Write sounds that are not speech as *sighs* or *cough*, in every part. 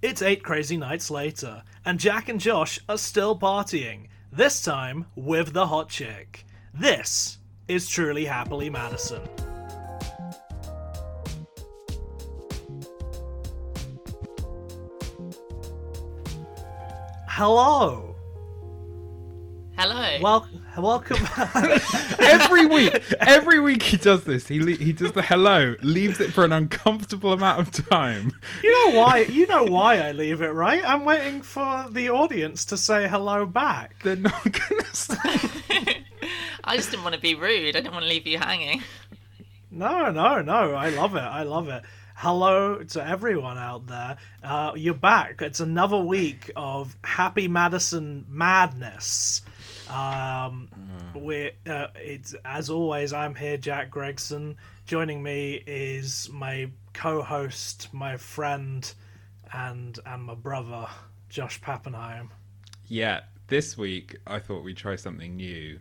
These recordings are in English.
It's eight crazy nights later, and Jack and Josh are still partying, this time with the hot chick. This is truly Happily Madison. Hello. Hello. Well, welcome. *laughs* every week, every week he does this. He le- he does the hello, leaves it for an uncomfortable amount of time. You know why? You know why I leave it, right? I'm waiting for the audience to say hello back. They're not gonna say. *laughs* I just didn't want to be rude. I didn't want to leave you hanging. No, no, no. I love it. I love it. Hello to everyone out there. Uh, you're back. It's another week of Happy Madison madness. Um, we uh, it's as always. I'm here, Jack Gregson. Joining me is my co-host, my friend, and and my brother, Josh Pappenheim. Yeah, this week I thought we'd try something new,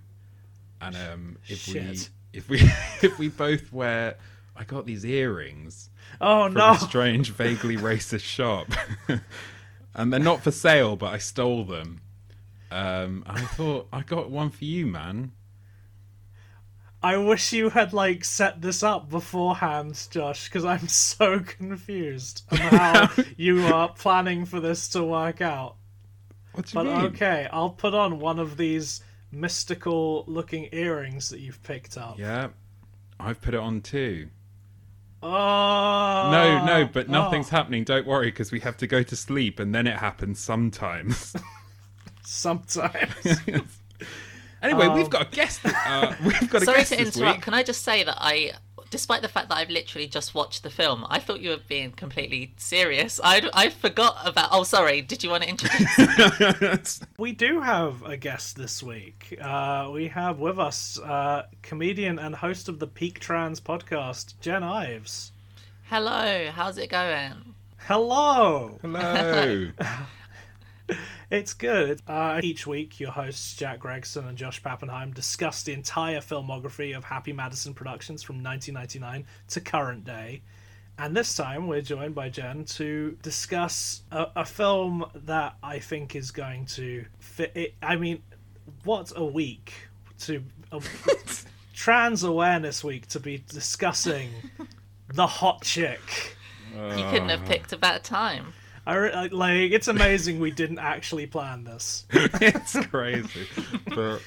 and um, if Shit. we if we *laughs* if we both wear, I got these earrings Oh from no! a strange, vaguely racist shop, *laughs* and they're not for sale, but I stole them. Um, I thought I got one for you, man. I wish you had like set this up beforehand, Josh, because I'm *laughs* so confused on *laughs* how you are planning for this to work out. What do you But mean? okay, I'll put on one of these mystical-looking earrings that you've picked up. Yeah, I've put it on too. Oh No, no, but nothing's oh, happening. Don't worry, because we have to go to sleep, and then it happens sometimes. *laughs* Sometimes. *laughs* anyway, Um, we've got a guest. Uh, *laughs* we've got a Sorry guest to interrupt. week. Can I just say that I, despite the fact that I've literally just watched the film, I thought you were being completely serious. I I forgot about. Oh, sorry. Did you want to introduce? *laughs* we do have a guest this week. Uh, we have with us uh, comedian and host of the Peak Trans podcast, Jen Ives. Hello. How's it going? Hello. Hello. It's good. Uh, each week, your hosts Jack Gregson and Josh Pappenheim discuss the entire filmography of Happy Madison Productions from 1999 to current day. And this time, we're joined by Jen to discuss a, a film that I think is going to fit. It, I mean, what a week to a, *laughs* Trans Awareness Week to be discussing *laughs* the hot chick. You couldn't have picked a better time. I re- like. It's amazing we didn't actually plan this. *laughs* it's crazy, but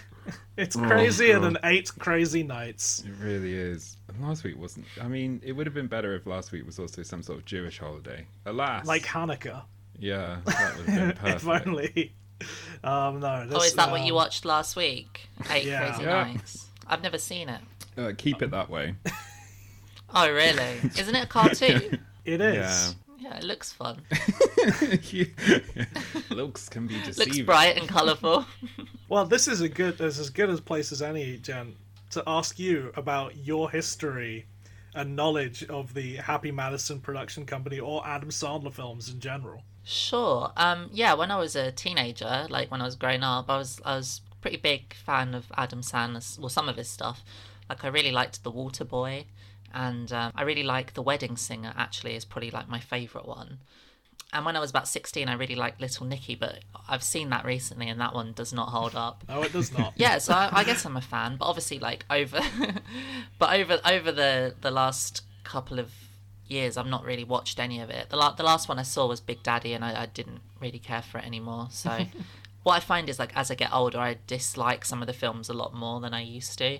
It's Oh, crazier God. than eight crazy nights. it really is. And last week wasn't. I mean, it would have been better if last week was also some sort of Jewish holiday. Alas, Like Hanukkah, yeah, that would have *laughs* been if only. Um, no. This, Oh, is that what you um, watched last week? Eight Yeah. crazy Yeah. nights. I've never seen it. Uh, keep it that way. Oh, really? *laughs* Isn't it a cartoon? It is. Yeah. Yeah, it looks fun. *laughs* *laughs* Looks can be deceiving. Looks deceiving. bright and colourful. *laughs* Well, this is a good. This is as good a place as any, Jen, to ask you about your history and knowledge of the Happy Madison production company or Adam Sandler films in general. Sure. Um. Yeah. When I was a teenager, like when I was growing up, I was I was a pretty big fan of Adam Sandler's, well, some of his stuff. Like I really liked The Water Boy, and um, I really like The Wedding Singer. Actually, is probably like my favorite one. And when I was about sixteen, I really liked Little Nicky, but I've seen that recently, and that one does not hold up. No, *laughs* it does not. yeah, so I, I guess I'm a fan, but obviously, like over, *laughs* but over over the the last couple of years, I've not really watched any of it. The la- the last one I saw was Big Daddy, and I, I didn't really care for it anymore. So, *laughs* what I find is like as I get older, I dislike some of the films a lot more than I used to.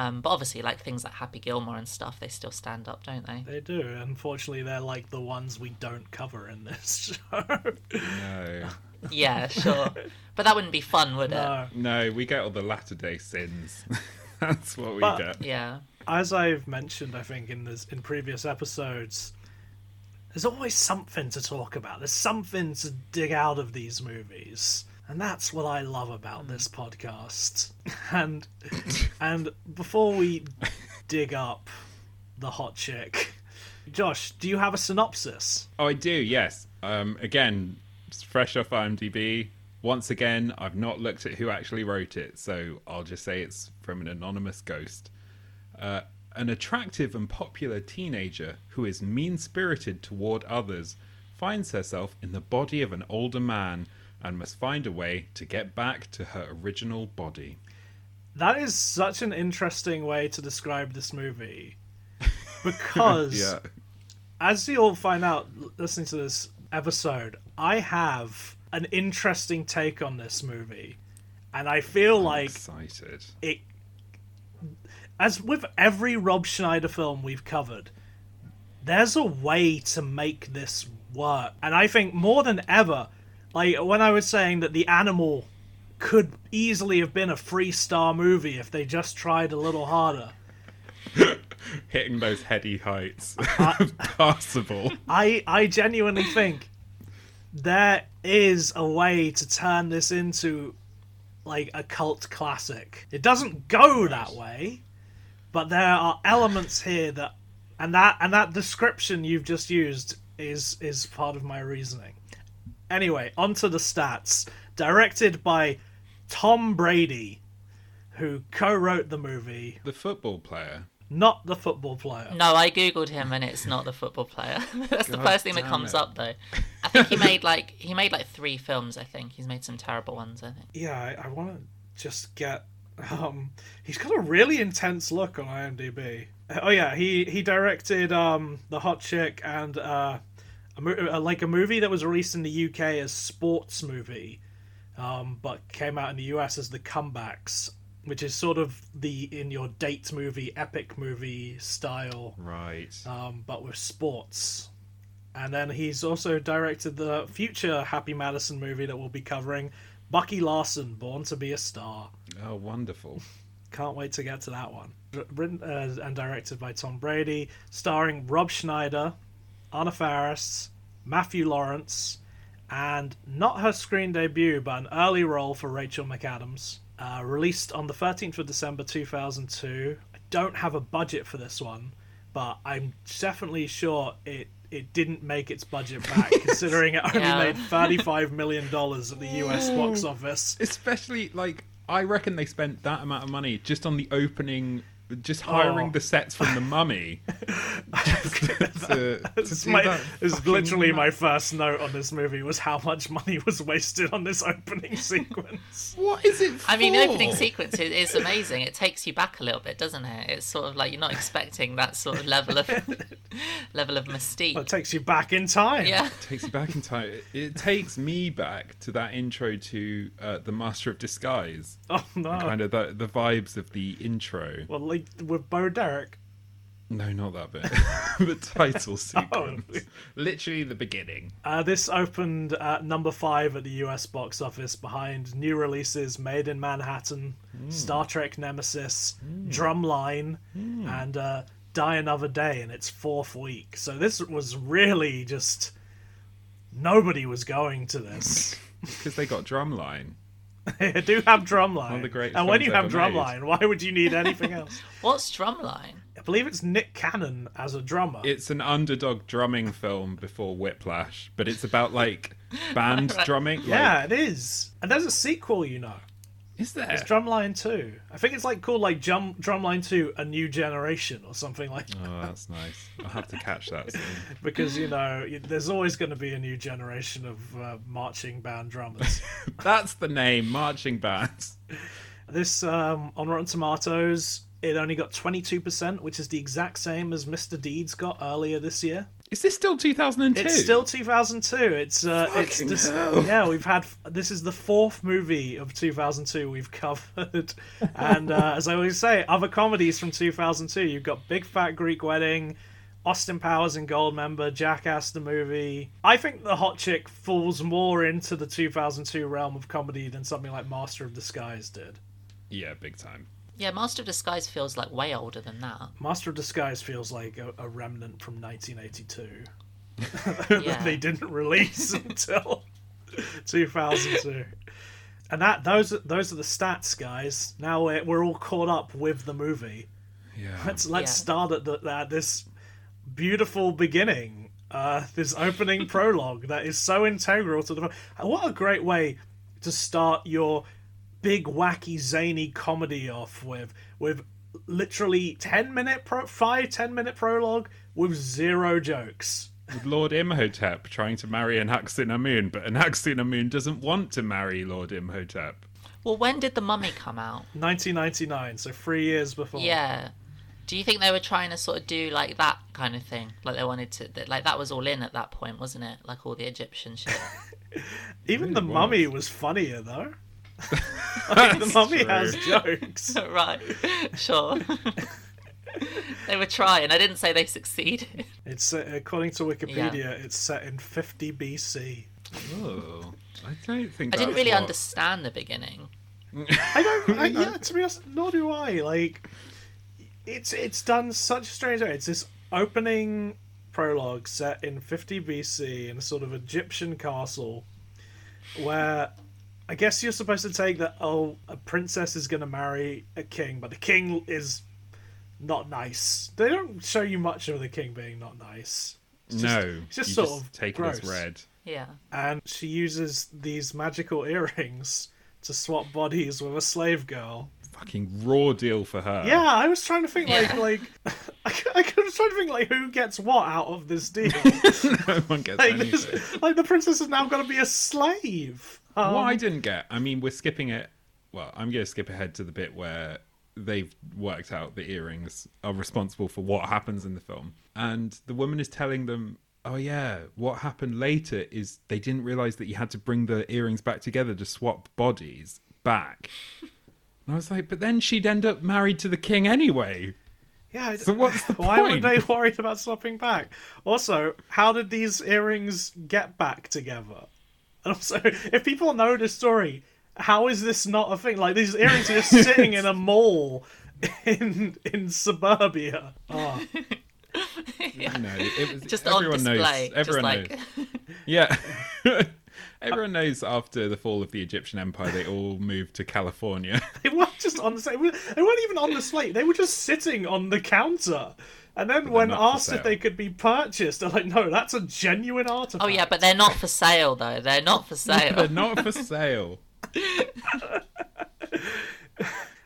Um, but obviously, like things like Happy Gilmore and stuff, they still stand up, don't they? They do. Unfortunately, they're like the ones we don't cover in this *laughs* show. No, Yeah, sure. but that wouldn't be fun, would it? no. no, we get all the latter day sins. *laughs* That's what we But- get. Yeah. as I've mentioned, I think in this in previous episodes, there's always something to talk about. There's something to dig out of these movies, and that's what I love about this podcast. And and before we dig up the hot chick, Josh, do you have a synopsis? Oh, I do. Yes. Um, again, fresh off IMDb. Once again, I've not looked at who actually wrote it, so I'll just say it's from an anonymous ghost. Uh, an attractive and popular teenager who is mean spirited toward others finds herself in the body of an older man and must find a way to get back to her original body. That is such an interesting way to describe this movie. *laughs* Because, Yeah. as you'll find out listening to this episode, I have an interesting take on this movie. And I feel like Excited. it as with every Rob Schneider film we've covered, there's a way to make this work. And I think more than ever, like when I was saying that The Animal could easily have been a three star movie if they just tried a little harder. *laughs* Hitting those heady heights. *laughs* Possible. I I genuinely think there is a way to turn this into like a cult classic. It doesn't go that way, but there are elements here that and that and that description you've just used is is part of my reasoning. Anyway, onto the stats. Directed by Tom Brady, who co-wrote the movie, The football player. not the football player. No, I googled him and it's not the football player. *laughs* That's the first thing that comes it. up though. I think he made like he made like three films. I think he's made some terrible ones. I think. yeah, I, I want to just get. Um, he's got a really intense look on IMDb. Oh yeah, he he directed um the Hot Chick and uh, a uh, like a movie that was released in the UK as sports movie, um, but came out in the US as the Comebacks, which is sort of the in your date movie, epic movie style Right. um, but with sports. And then he's also directed the future Happy Madison movie that we'll be covering, Bucky Larson, Born to Be a Star. Oh, wonderful. *laughs* Can't wait to get to that one. Written uh, and directed by Tom Brady, starring Rob Schneider, Anna Faris, Matthew Lawrence, and not her screen debut, but an early role for Rachel McAdams. Uh, released on the 13th of December 2002. I don't have a budget for this one, but I'm definitely sure it it didn't make its budget back, *laughs* considering it only Yeah. made 35 million dollars at the US box office. Especially, like, I reckon they spent that amount of money just on the opening, just hiring Oh. the sets from The Mummy. *laughs* *laughs* to, to It's do my, that is literally ma- my first note on this movie was how much money was wasted on this opening *laughs* sequence. What is it for? I mean, the opening sequence is, is amazing. It takes you back a little bit, doesn't it? It's sort of like you're not expecting that sort of level of level of mystique. Well, it takes you back in time. yeah. it takes you back in time. It, it takes me back to that intro to uh, the Master of Disguise, Oh no. kind of the, the vibes of the intro. Well, with Bo Derek. No, not that bit. *laughs* the title *laughs* Oh. sequence, *laughs* literally the beginning. Uh, this opened at number five at the US box office behind new releases Made in Manhattan, Star Trek Nemesis, Drumline, and uh, Die Another Day in its fourth week. So this was really just. Nobody was going to this. Because they got drumline. They *laughs* do have Drumline. of the greatest and when you have ever made. Drumline, why would you need anything else? *laughs* What's Drumline? I believe it's Nick Cannon as a drummer. It's an underdog drumming film before Whiplash, but it's about like band *laughs* drumming. like- yeah, it is. And there's a sequel, you know. Is there? It's Drumline 2. I think it's like called like Drum, Drumline 2 A New Generation or something like that. Oh, that's nice. I'll have to catch that *laughs* soon. because you know there's always going to be a new generation of uh, marching band drummers. *laughs* That's the name, marching bands. this um, on Rotten Tomatoes it only got 22%, which is the exact same as Mr. Deeds got earlier this year. Is this still 2002? It's still 2002. It's uh, it's Fucking this, hell. yeah. We've had this is the fourth movie of 2002 we've *laughs* covered, and uh, as I always say, other comedies from 2002. You've got Big Fat Greek Wedding, Austin Powers and Goldmember, Jackass the movie. I think The Hot Chick falls more into the 2002 realm of comedy than something like Master of Disguise did. Yeah, big time. Yeah, Master of Disguise feels like way older than that. Master of Disguise feels like a, a remnant from 1982. *laughs* Yeah. that *laughs* they didn't release until 2002. And that those are- those are the stats, guys. Now we're, we're all caught up with the movie. Yeah. Let's let's Yeah. start at, the, at this beautiful beginning. Uh, this opening *laughs* prologue that is so integral to the. What a great way to start your big wacky zany comedy off with with literally 10 minute pro 5 10 minute prologue with zero jokes with Lord Imhotep trying to marry Anck-su-namun, but Anck-su-namun doesn't want to marry Lord Imhotep. Well, when did the Mummy come out? 1999, so three years before. Yeah. Do you think they were trying to sort of do like that kind of thing? Like they wanted to, that- like that was all in at that point, wasn't it? Like all the Egyptian shit. *laughs* Even Really the was. mummy was funnier though. Like, the mummy true. has jokes. *laughs* right. Sure. *laughs* they were trying. I didn't say they succeeded. It's uh, according to Wikipedia, it's set in 50 BC. Oh, I don't think I didn't really what- understand the beginning. I don't. I, *laughs* yeah, to be honest, nor do I. Like, it's it's done such a strange way. It's this opening prologue set in 50 BC in a sort of Egyptian castle, where I guess you're supposed to take that. Oh, a princess is going to marry a king, but the king is not nice. They don't show you much of the king being not nice. It's just- no, it's just you sort just of take gross. it as read. Yeah. and she uses these magical *laughs* earrings to swap bodies with a slave girl. Fucking raw deal for her. Yeah, I was trying to think like Yeah. like *laughs* I, I was trying to think like who gets what out of this deal. *laughs* no one gets like, anything. this, like the princess is now going to be a slave. Um, what I didn't get, I mean, we're skipping it. Well, I'm going to skip ahead to the bit where they've worked out the earrings are responsible for what happens in the film. And the woman is telling them, oh, yeah, what happened later is they didn't realize that you had to bring the earrings back together to swap bodies back. And I was like, but then she'd end up married to the king anyway. yeah. So what's the Why were point? they worried about swapping back? Also, how did these earrings get back together? And also, if people know this story, how is this not a thing? Like these earrings are just *laughs* sitting in a mall in in suburbia. Oh, *laughs* You know, it was, Just on everyone display. knows. Everyone just like knows. Yeah. *laughs* Everyone knows after the fall of the Egyptian Empire, they all *laughs* moved to California. *laughs* they weren't just on the they weren't they weren't even on display. They were just sitting on the counter. And then when asked if they could be purchased, they're like, "No, that's a genuine artifact." Oh yeah, but they're not for sale though. They're not for sale. They're not for *laughs* sale.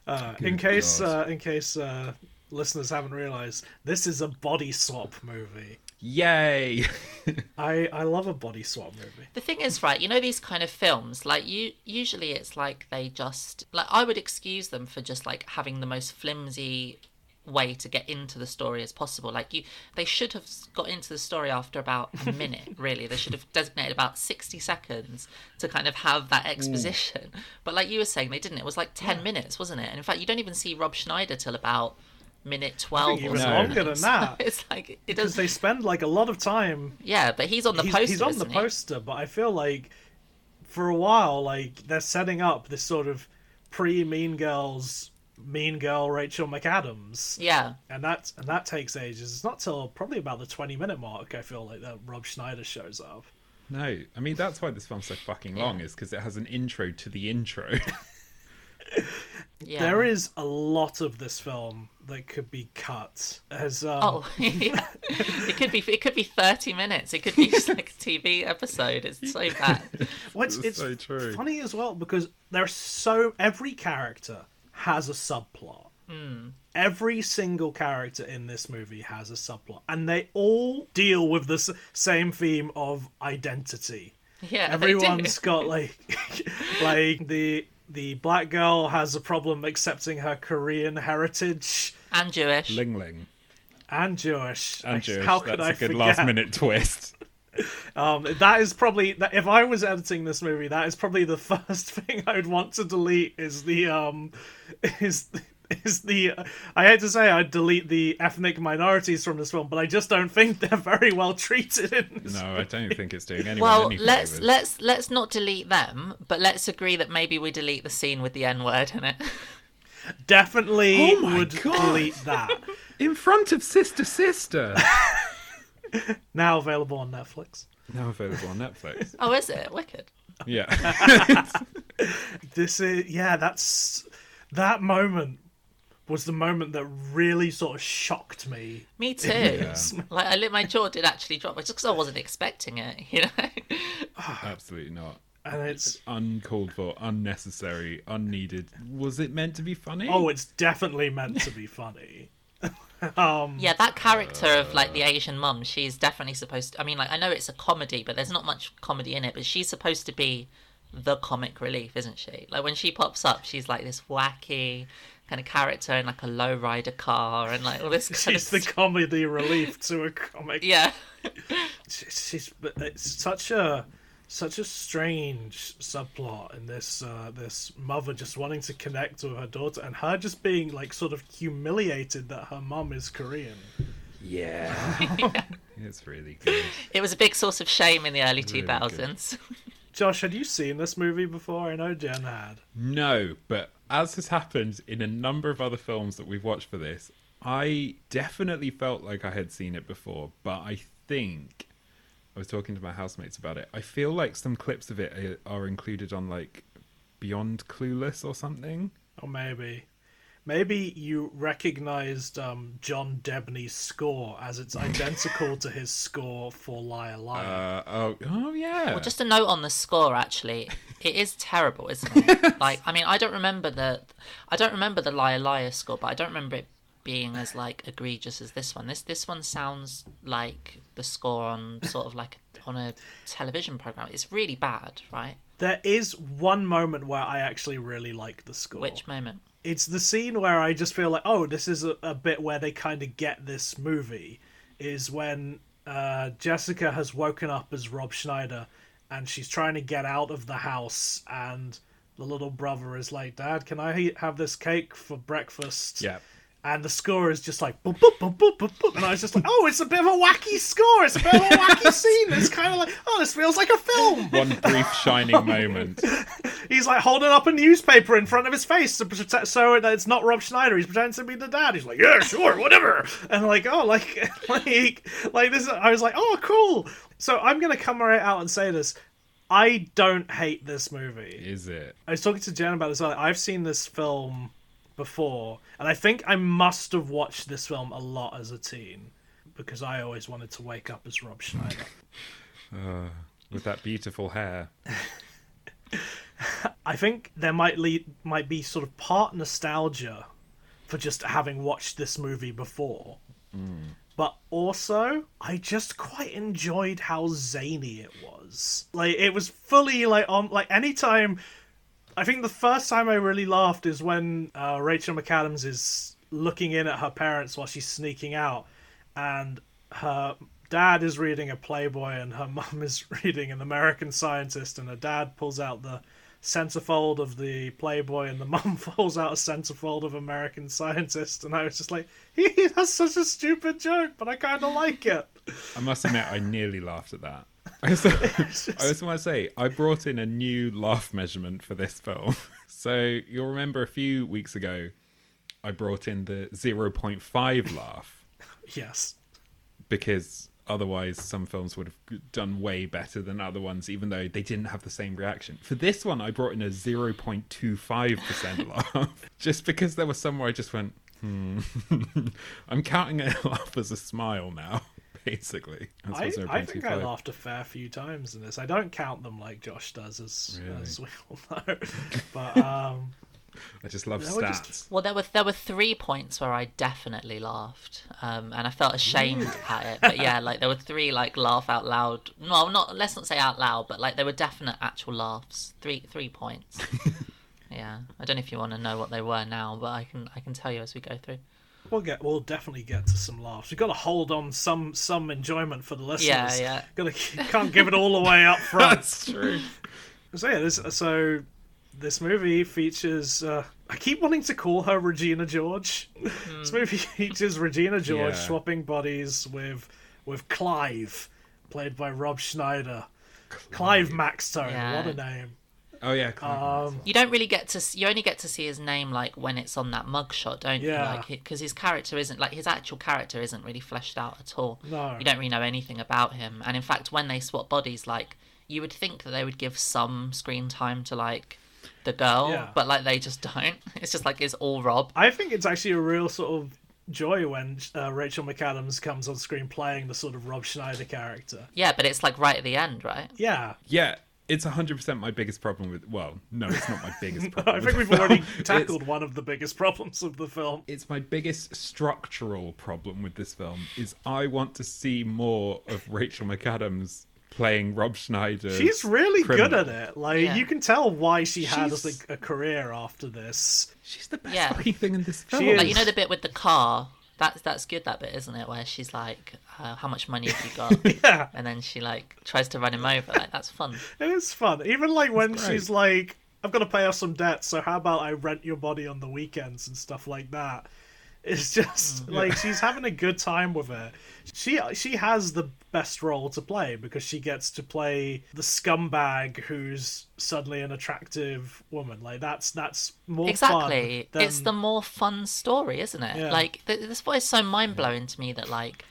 Uh, in case uh, in case uh, listeners haven't realized, this is a body swap movie. Yay! *laughs* I I love a body swap movie. The thing is, right, you know these kind of films, like you usually it's like they just like I would excuse them for just like having the most flimsy way to get into the story as possible. Like you they should have got into the story after about a *laughs* minute, really. They should have designated about 60 seconds to kind of have that exposition. But like you were saying, they didn't. It was like 10 minutes, wasn't it? And in fact, you don't even see Rob Schneider till about minute 12 even or something. longer than *laughs* that. It's like it Because does they spend like a lot of time Yeah, but he's on the he's, poster. he's on the isn't he? poster, but I feel like for a while, like they're setting up this sort of pre Mean Girls, Mean Girl Rachel McAdams, Yeah. and that and that takes ages. It's not till probably about the twenty minute mark. I feel like that Rob Schneider shows up. No, I mean that's why this film's so fucking long, Yeah. is because it has an intro to the intro. *laughs* Yeah. There is a lot of this film that could be cut. As um, Oh, yeah. *laughs* it could be. It could be thirty minutes. It could be just like a TV episode. It's so bad. *laughs* What's That's it's so true. funny as well because there's so every character has a subplot. Every single character in this movie has a subplot, and they all deal with the s- same theme of identity. Yeah. Everyone's got like, *laughs* like the the black girl has a problem accepting her Korean heritage and Jewish. Ling Ling. and Jewish. And Jewish. How could That's I a good forget? last minute twist. *laughs* *laughs* Um, that is probably that if I was editing this movie, that is probably the *laughs* first thing I would want to delete. Is the um, is *laughs* is the uh, I hate to say I'd delete the ethnic minorities from this film, but I just don't think they're very well treated in this. No, I don't think it's doing anyone Well, any let's favours. let's let's not delete them, but let's agree that maybe we delete the scene with the N word in it. Definitely Oh would God. delete that. *laughs* In front of Sister Sister. *laughs* Now available on Netflix. now available on Netflix. Oh, is it wicked? Yeah. This is yeah. That's that moment was the moment that really sort of shocked me. Me too. Yeah. Like I lit my jaw did actually drop, just because I wasn't expecting it. You know. *sighs* Absolutely not. And it's Uncalled for, unnecessary, unneeded. Was it meant to be funny? oh, it's definitely meant to be funny. *laughs* um, Yeah, that character of like the Asian mum, she's definitely supposed to. I mean, like, I know it's a comedy, but there's not much comedy in it, but she's supposed to be the comic relief, isn't she? Like, when she pops up, she's like this wacky kind of character in like a lowrider car and like all this *laughs* kind she's of. the comedy *laughs* relief to a comic. yeah. She's, she's it's such a such a strange subplot in this uh, this mother just wanting to connect with her daughter and her just being like sort of humiliated that her mom is Korean. *laughs* Yeah. it's really good. It was a big source of shame in the early Really good. 2000s. Josh, had you seen this movie before? I know Jen had. No, but as has happened in a number of other films that we've watched for this, I definitely felt like I had seen it before, but I think I was talking to my housemates about it. I feel like some clips of it are are included on like Beyond Clueless or something. Or maybe. Maybe you recognized um, John Debney's score as it's identical to his score for Liar Liar. Uh, oh, oh yeah. Well, just a note on the score. Actually, it is terrible, isn't it? *laughs* like, I mean, I don't remember the, I don't remember the Liar Liar score, but I don't remember it being as like egregious as this one. This this one sounds like the score on sort of like on a television program. It's really bad, right? there is one moment where I actually really like the score. Which moment? It's the scene where I just feel like, oh, this is a, a bit where they kind of get this movie. Is when uh, Jessica has woken up as Rob Schneider, and she's trying to get out of the house, and the little brother is like, "Dad, can I have this cake for breakfast?" yeah. And the score is just like, boop, boop, boop, boop, boop, boop. and I was just like, oh, it's a bit of a wacky score. It's a bit of a wacky *laughs* scene. It's kind of like, oh, this feels like a film. One brief shining *laughs* moment. He's like holding up a newspaper in front of his face to protect, so that it's not Rob Schneider. He's pretending to be the dad. He's like, yeah, sure, whatever. And like, oh, like, *laughs* like, like this. I was like, oh, cool. So I'm gonna come right out and say this. I don't hate this movie. Is it? I was talking to Jen about this. earlier. I've seen this film before, and I think I must have watched this film a lot as a teen because I always wanted to wake up as Rob Schneider. *laughs* Uh, with that beautiful hair. *laughs* I think there might lead, might be sort of part nostalgia for just having watched this movie before. But also, I just quite enjoyed how zany it was. Like it was fully like on like anytime I think the first time I really laughed is when uh, Rachel McAdams is looking in at her parents while she's sneaking out, and her dad is reading a Playboy and her *laughs* mum is reading an American Scientist, and her dad pulls out the centerfold of the Playboy, and the *laughs* mum pulls out a centerfold of American Scientist, and I was just like, *laughs* that's such a stupid joke, but I kind of like it. I must admit, I nearly laughed at that. *laughs* *laughs* I just I also want to say, I brought in a new laugh measurement for this film. *laughs* So you'll remember a few weeks ago, I brought in the 0.5 laugh Yes. because otherwise some films would have done way better than other ones, even though they didn't have the same reaction. For this one, I brought in a 0.25% laugh just because there was somewhere I just went, hmm. I'm counting a laugh as a smile now. *laughs* Basically, I, I think I laughed a fair few times in this. I don't count them like Josh does, as, Really? as we all know. *laughs* But um, I just love stats. just- Well, there were there were three points where I definitely laughed, um, and I felt ashamed at it. But yeah, like there were three like laugh out loud. No, not let's not say out loud, but like there were definite actual laughs. Three three points. *laughs* yeah, I don't know if you want to know what they were now, but I can I can tell you as we go through. We'll get we'll definitely get to some laughs. We've got to hold on some some enjoyment for the listeners. Yeah, yeah. Got to can't give it all away up front. *laughs* That's true. so yeah, this so this movie features. Uh, I keep wanting to call her Regina George. this movie features Regina George Yeah. swapping bodies with with Clive, played by Rob Schneider. Clive Maxtone, Yeah. what a name. Oh yeah, Um, You don't really get to you only get to see his name like when it's on that mugshot, don't Yeah. you? Like because his character isn't like his actual character isn't really fleshed out at all. No. You don't really know anything about him, and in fact, when they swap bodies, like you would think that they would give some screen time to like the girl, Yeah. but like they just *laughs* don't. It's just like it's all Rob. I think it's actually a real sort of joy when uh, Rachel McAdams comes on screen playing the sort of Rob Schneider character. Yeah, but it's like right at the end, right? Yeah, Yeah, it's 100% my biggest problem with well no it's not my *laughs* biggest problem I think we've film. already It's- tackled one of the biggest problems of the film. it's my biggest structural problem with this film is I want to see more of Rachel McAdams playing Rob Schneider. She's really good at it. Like Yeah. you can tell why she has She's- a, a career after this. She's the best Yeah. fucking thing in this film. Like you know the bit with the car. That's that's good. That bit, isn't it? Where she's like, uh, "How much money have you *laughs* got?" Yeah, and then she like tries to run him over. Like that's fun. *laughs* it is fun. Even like when great. she's like, "I've got to pay off some debt, so how about I rent your body on the weekends and stuff like that." It's *laughs* just like she's having a good time with it. She she has the best role to play because she gets to play the scumbag who's suddenly an attractive woman. Like that's that's more exactly. Fun It's the more fun story, isn't it? Yeah. Like th- this is so mind blowing to me that like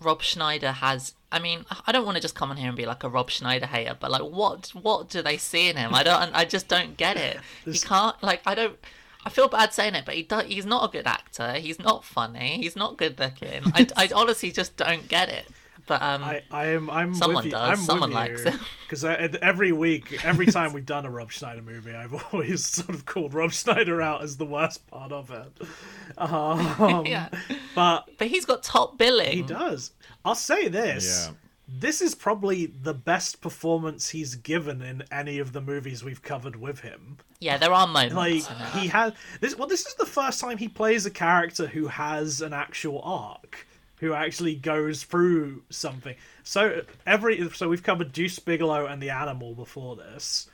Rob Schneider has. I mean, I don't want to just come on here and be like a Rob Schneider hater, but like, what what do they see in him? I don't. I just don't get it. *laughs* He can't. Like, I don't. I feel bad saying it, but he do, he's not a good actor. He's not funny. He's not good looking. I, I honestly just don't get it. But um, I, I am I'm Someone with you. does. I'm Someone with likes you. it. *laughs* Because every week, every time we've done a Rob Schneider movie, I've *laughs* always sort of called Rob Schneider out as the worst part of it. *laughs* Um, yeah, But but he's got top billing. he does. I'll say this. Yeah. This is probably the best performance he's given in any of the movies we've covered with him. Yeah, there are moments. Like he has this. Well, this is the first time he plays a character who has an actual arc, who actually goes through something. So every so we've covered Deuce Bigalow and the Animal before this,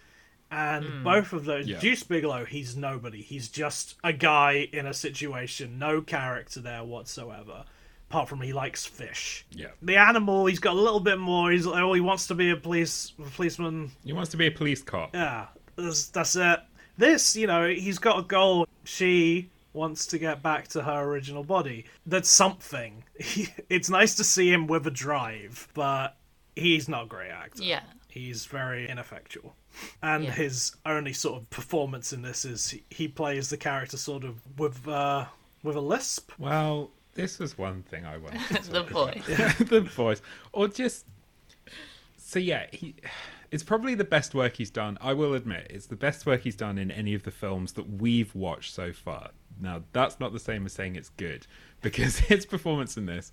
and hmm. both of those. Yeah. Deuce Bigalow, he's nobody. He's just a guy in a situation, no character there whatsoever. Apart from he likes fish. Yeah. The animal, he's got a little bit more. He's oh, he wants to be a police a policeman He wants to be a police cop. yeah, that's, that's it. This, you know, he's got a goal. She wants to get back to her original body. That's something. *laughs* it's nice to see him with a drive, but he's not a great actor. yeah. He's very ineffectual. And Yeah. his only sort of performance in this is he, he plays the character sort of with uh with a lisp. Well, this was one thing I wanted *laughs* the talk about. voice. *laughs* the voice, or just so yeah, he. It's probably the best work he's done. I will admit, it's the best work he's done in any of the films that we've watched so far. Now, that's not the same as saying it's good, *laughs* because his performance in this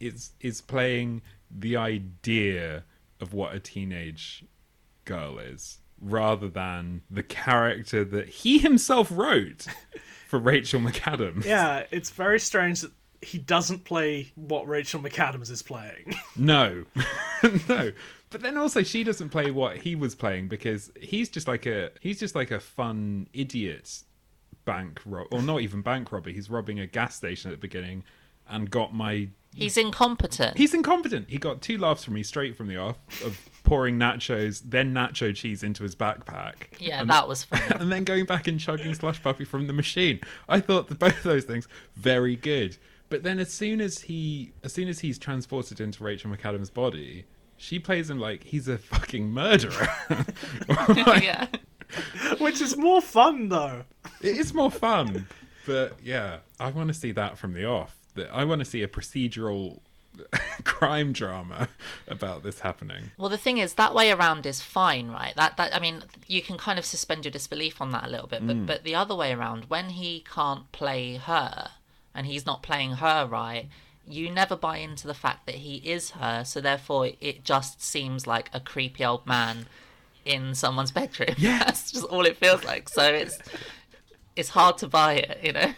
is is playing the idea of what a teenage girl is, rather than the character that he himself wrote *laughs* for Rachel McAdams. Yeah, it's very strange that he doesn't play what Rachel McAdams is playing. *laughs* No, no. But then also she doesn't play what he was playing because he's just like a he's just like a fun idiot bank rob or not even bank robber. He's robbing a gas station at the beginning and got my He's incompetent. he's incompetent. He got two laughs from me straight from the off of pouring nachos, then nacho cheese into his backpack. yeah, and, that was funny. *laughs* and then going back and chugging slush puppy from the machine. I thought that both of those things very good. But then as soon as he as soon as he's transported into Rachel McAdams' body, she plays him like he's a fucking murderer. Like, *laughs* *laughs* yeah. *laughs* Which is more fun though. it is more fun. But yeah, I want to see that from the off. That I want to see a procedural *laughs* crime drama about this happening. Well, the thing is, that way around is fine, right? That that I mean, you can kind of suspend your disbelief on that a little bit, but Mm. but the other way around, when he can't play her and he's not playing her right, you never buy into the fact that he is her. So therefore, it just seems like a creepy old man in someone's bedroom. *laughs* Yeah. that's just all it feels like. So it's it's hard to buy it, you know.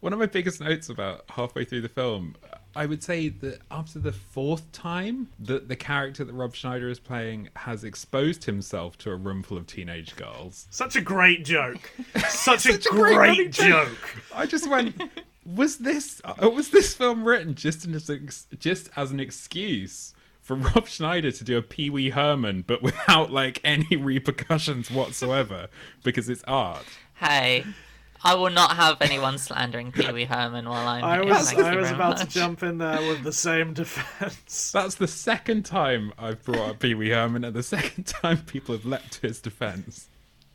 One of my biggest notes about halfway through the film, I would say that after the fourth time that the character that Rob Schneider is playing has exposed himself to a room full of teenage girls, Such a great joke. *laughs* Such, a, Such a great great, joke. joke. I just went, was this uh, was this film written just as an ex- just as an excuse for *laughs* Rob Schneider to do a Pee Wee Herman, but without like any repercussions whatsoever because it's art? Hey. I will not have anyone slandering Pee Wee Herman while I'm I here. was Thank you I was very about much. to jump in there with the same defense. *laughs* That's the second time I've brought up Pee Wee Herman, and the second time people have leapt to his defense.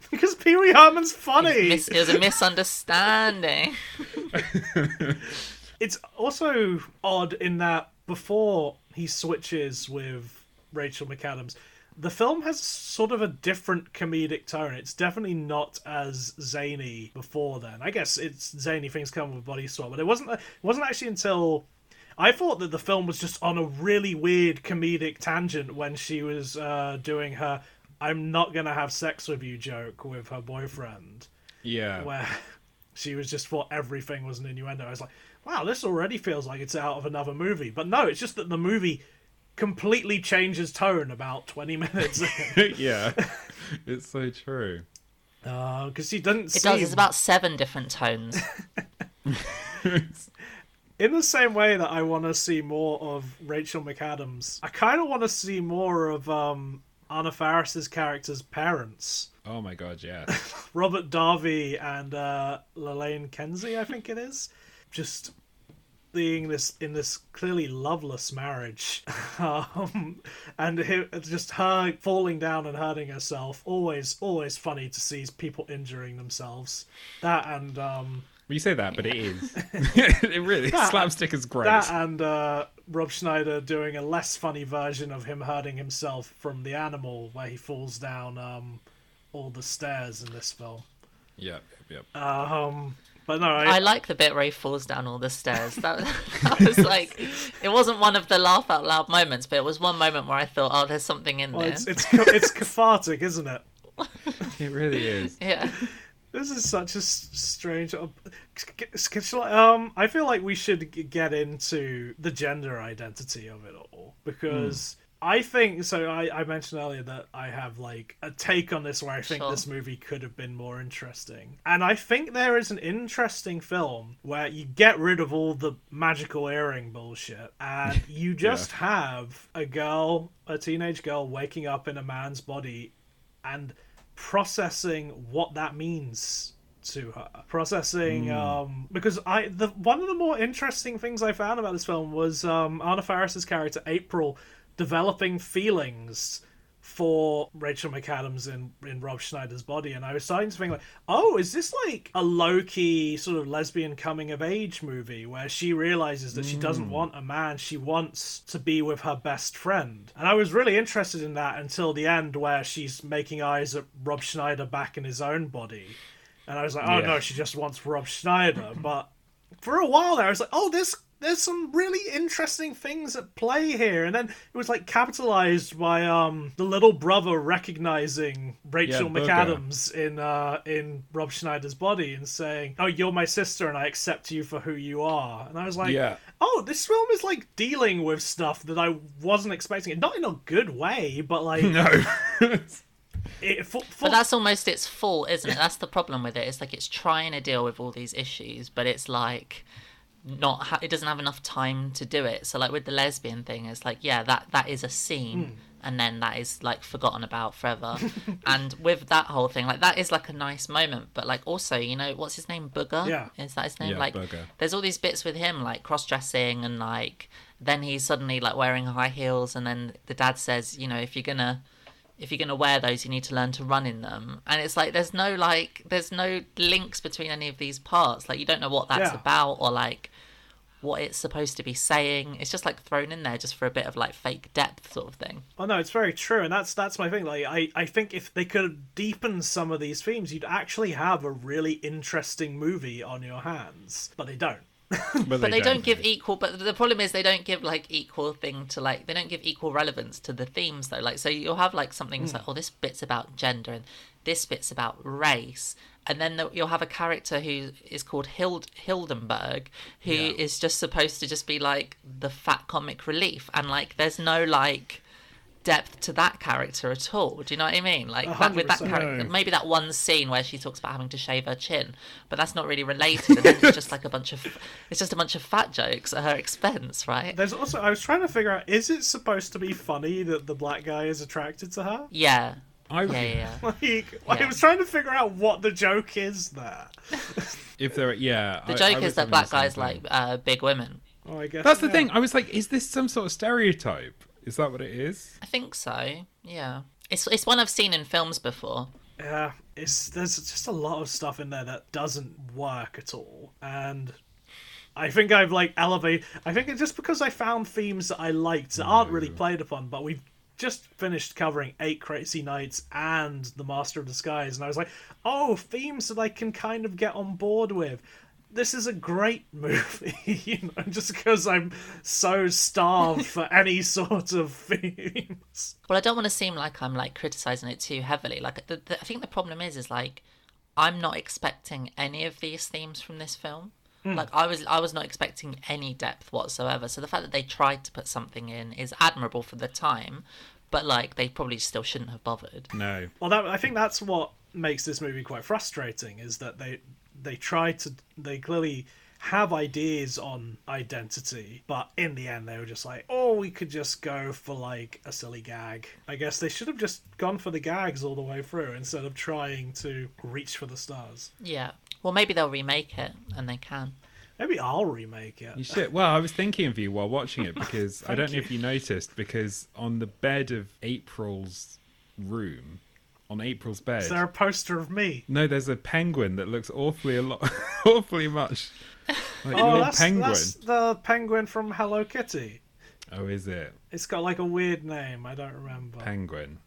because Pee Wee Herman's funny. Mis- it was a misunderstanding. *laughs* It's also odd in that before he switches with Rachel McAdams, the film has sort of a different comedic tone. It's definitely not as zany before then. I guess it's zany things come with body swap, but it wasn't. It wasn't actually until I thought that the film was just on a really weird comedic tangent when she was uh, doing her "I'm not gonna have sex with you" joke with her boyfriend, Yeah. where *laughs* she was just thought everything was an innuendo. I was like, wow, this already feels like it's out of another movie. But no, it's just that the movie completely changes tone about 20 *laughs* minutes *laughs* yeah. It's so true. because she doesn't It seem does. It's about seven different tones. *laughs* in the same way that I want to see more of Rachel McAdams. I kind of want to see more of um, Anna Faris's character's parents, Oh my god, yeah. Robert Davi and uh, Lelaine Kenzie, I think it is, just being this in this clearly loveless marriage, *laughs* um, and hi- just her falling down and hurting herself. Always, always funny to see people injuring themselves. That and um, Well, you say that, but it is. *laughs* *laughs* it really That- slapstick is great. That and uh, Rob Schneider doing a less funny version of him hurting himself from the animal, where he falls down um, all the stairs in this film. Yep, yep, yep. Um, but no, I, I like the bit where he falls down all the stairs. That, *laughs* that was like, it wasn't one of the laugh out loud moments, but it was one moment where I thought, oh, there's something in well, there. it's it's it's cathartic, isn't it? *laughs* It really is. *laughs* Yeah. This is such a strange. I- Um, I feel like we should get into the gender identity of it all because I think so. I, I mentioned earlier that I have like a take on this where I think Sure. this movie could have been more interesting, and I think there is an interesting film where you get rid of all the magical earring bullshit and *laughs* you just have a girl, a teenage girl, waking up in a man's body and processing what that means to her processing um because i the one of the more interesting things i found about this film was um anna faris's character april developing feelings for Rachel McAdams in in Rob Schneider's body, and I was starting to think like, oh, is this like a low key sort of lesbian coming of age movie where she realizes that she doesn't hmm. want a man, she wants to be with her best friend, and I was really interested in that until the end where she's making eyes at Rob Schneider back in his own body, and I was like, oh Yeah. no, she just wants Rob Schneider, but for a while there, I was like, oh, there's there's some really interesting things at play here, and then it was like capitalized by um the little brother recognizing Rachel Booger. McAdams in uh in Rob Schneider's body and saying, "Oh, you're my sister, and I accept you for who you are." And I was like, Yeah. "Oh, this film is like dealing with stuff that I wasn't expecting. Not in a good way, but like *laughs* No. it, for, for, But that's almost its fault, isn't it? That's the problem with it. It's like it's trying to deal with all these issues, but it's like not ha- it doesn't have enough time to do it. So like with the lesbian thing, it's like yeah, that that is a scene, hmm. and then that is like forgotten about forever. *laughs* and with that whole thing, like that is like a nice moment, but like also you know what's his name, Booger? Yeah. is that his name? Yeah, like Booger. there's all these bits with him like cross dressing and like then he's suddenly like wearing high heels, and then the dad says, you know, if you're gonna if you're going to wear those you need to learn to run in them and it's like there's no like there's no links between any of these parts like you don't know what that's Yeah. about or like what it's supposed to be saying it's just like thrown in there just for a bit of like fake depth sort of thing Oh no, it's very true, and that's that's my thing. Like, I I think if they could deepen some of these themes, you'd actually have a really interesting movie on your hands. But they don't. *laughs* but, but they don't give equal but the problem is they don't give like equal thing to like they don't give equal relevance to the themes though like so you'll have like something that's hmm. like oh this bit's about gender and this bit's about race and then the- you'll have a character who is called Hild- Hildenberg who is Yeah. just supposed to just be like the fat comic relief. And like there's no like depth to that character at all. Do you know what i mean? Like that, with that character maybe that one scene where she talks about having to shave her chin but that's not really related. And then it's just like a bunch of it's just a bunch of fat jokes at her expense right? There's also I was trying to figure out is it supposed to be funny that the black guy is attracted to her? yeah I, yeah yeah, yeah. *laughs* Like, I Yeah. was trying to figure out what the joke is there. *laughs* If there, yeah. the I- joke I is was that black guys thing. like uh, big women Oh, I guess That's the yeah. thing. I was like, is this some sort of stereotype? Is that what it is? i think so yeah it's, it's one i've seen in films before Yeah, it's there's just a lot of stuff in there that doesn't work at all, and I think I've like elevated. I think it's just because I found themes that I liked that aren't really played upon, but we've just finished covering Eight Crazy Nights and The Master of Disguise, and I was like, oh, themes that I can kind of get on board with. This is a great *laughs* movie, you know, just because I'm so starved for *laughs* any sort of themes. Well, I don't want to seem like I'm like criticizing it too heavily. Like, the, the, I think the problem is, is like, I'm not expecting any of these themes from this film. Mm. Like, I was, I was not expecting any depth whatsoever. So the fact that they tried to put something in is admirable for the time, but like, they probably still shouldn't have bothered. No. Well, that, I think that's what makes this movie quite frustrating is that they they try to they clearly have ideas on identity, but in the end they were just like, oh, we could just go for like a silly gag. I guess they should have just gone for the gags all the way through instead of trying to reach for the stars. Yeah. Well, maybe they'll remake it, and they can. Maybe I'll remake it. You should. Well, I was thinking of you while watching it because *laughs* I don't know Thank if you noticed because on the bed of April's room, on April's bed, Is there a poster of me? no, there's a penguin that looks awfully a lot, *laughs* awfully much like Oh, that's, penguin. that's the penguin from Hello Kitty. Oh, is it It's got like a weird name. I don't remember. penguin?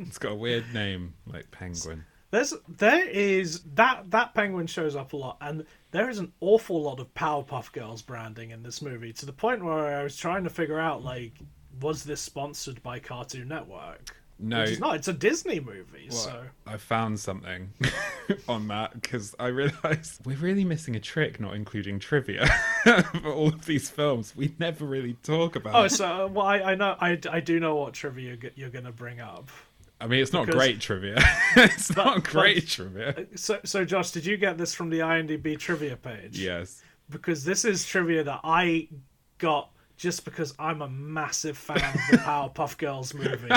it's got a weird name, like penguin. There's there is that that penguin shows up a lot, and there is an awful lot of Powerpuff Girls branding in this movie to the point where I was trying to figure out like, was this sponsored by Cartoon Network? No, is not. It's a Disney movie, Well, so I found something *laughs* on that because I realised we're really missing a trick not including trivia *laughs* for all of these films. We never really talk about. oh, so uh, well, I, I know I, I do know what trivia you're, you're gonna bring up. I mean, it's not because- great trivia. *laughs* it's But- not great but- trivia. So so Josh, did you get this from the IMDb trivia page? Yes. because this is trivia that I got just because I'm a massive fan of the Powerpuff Girls movie.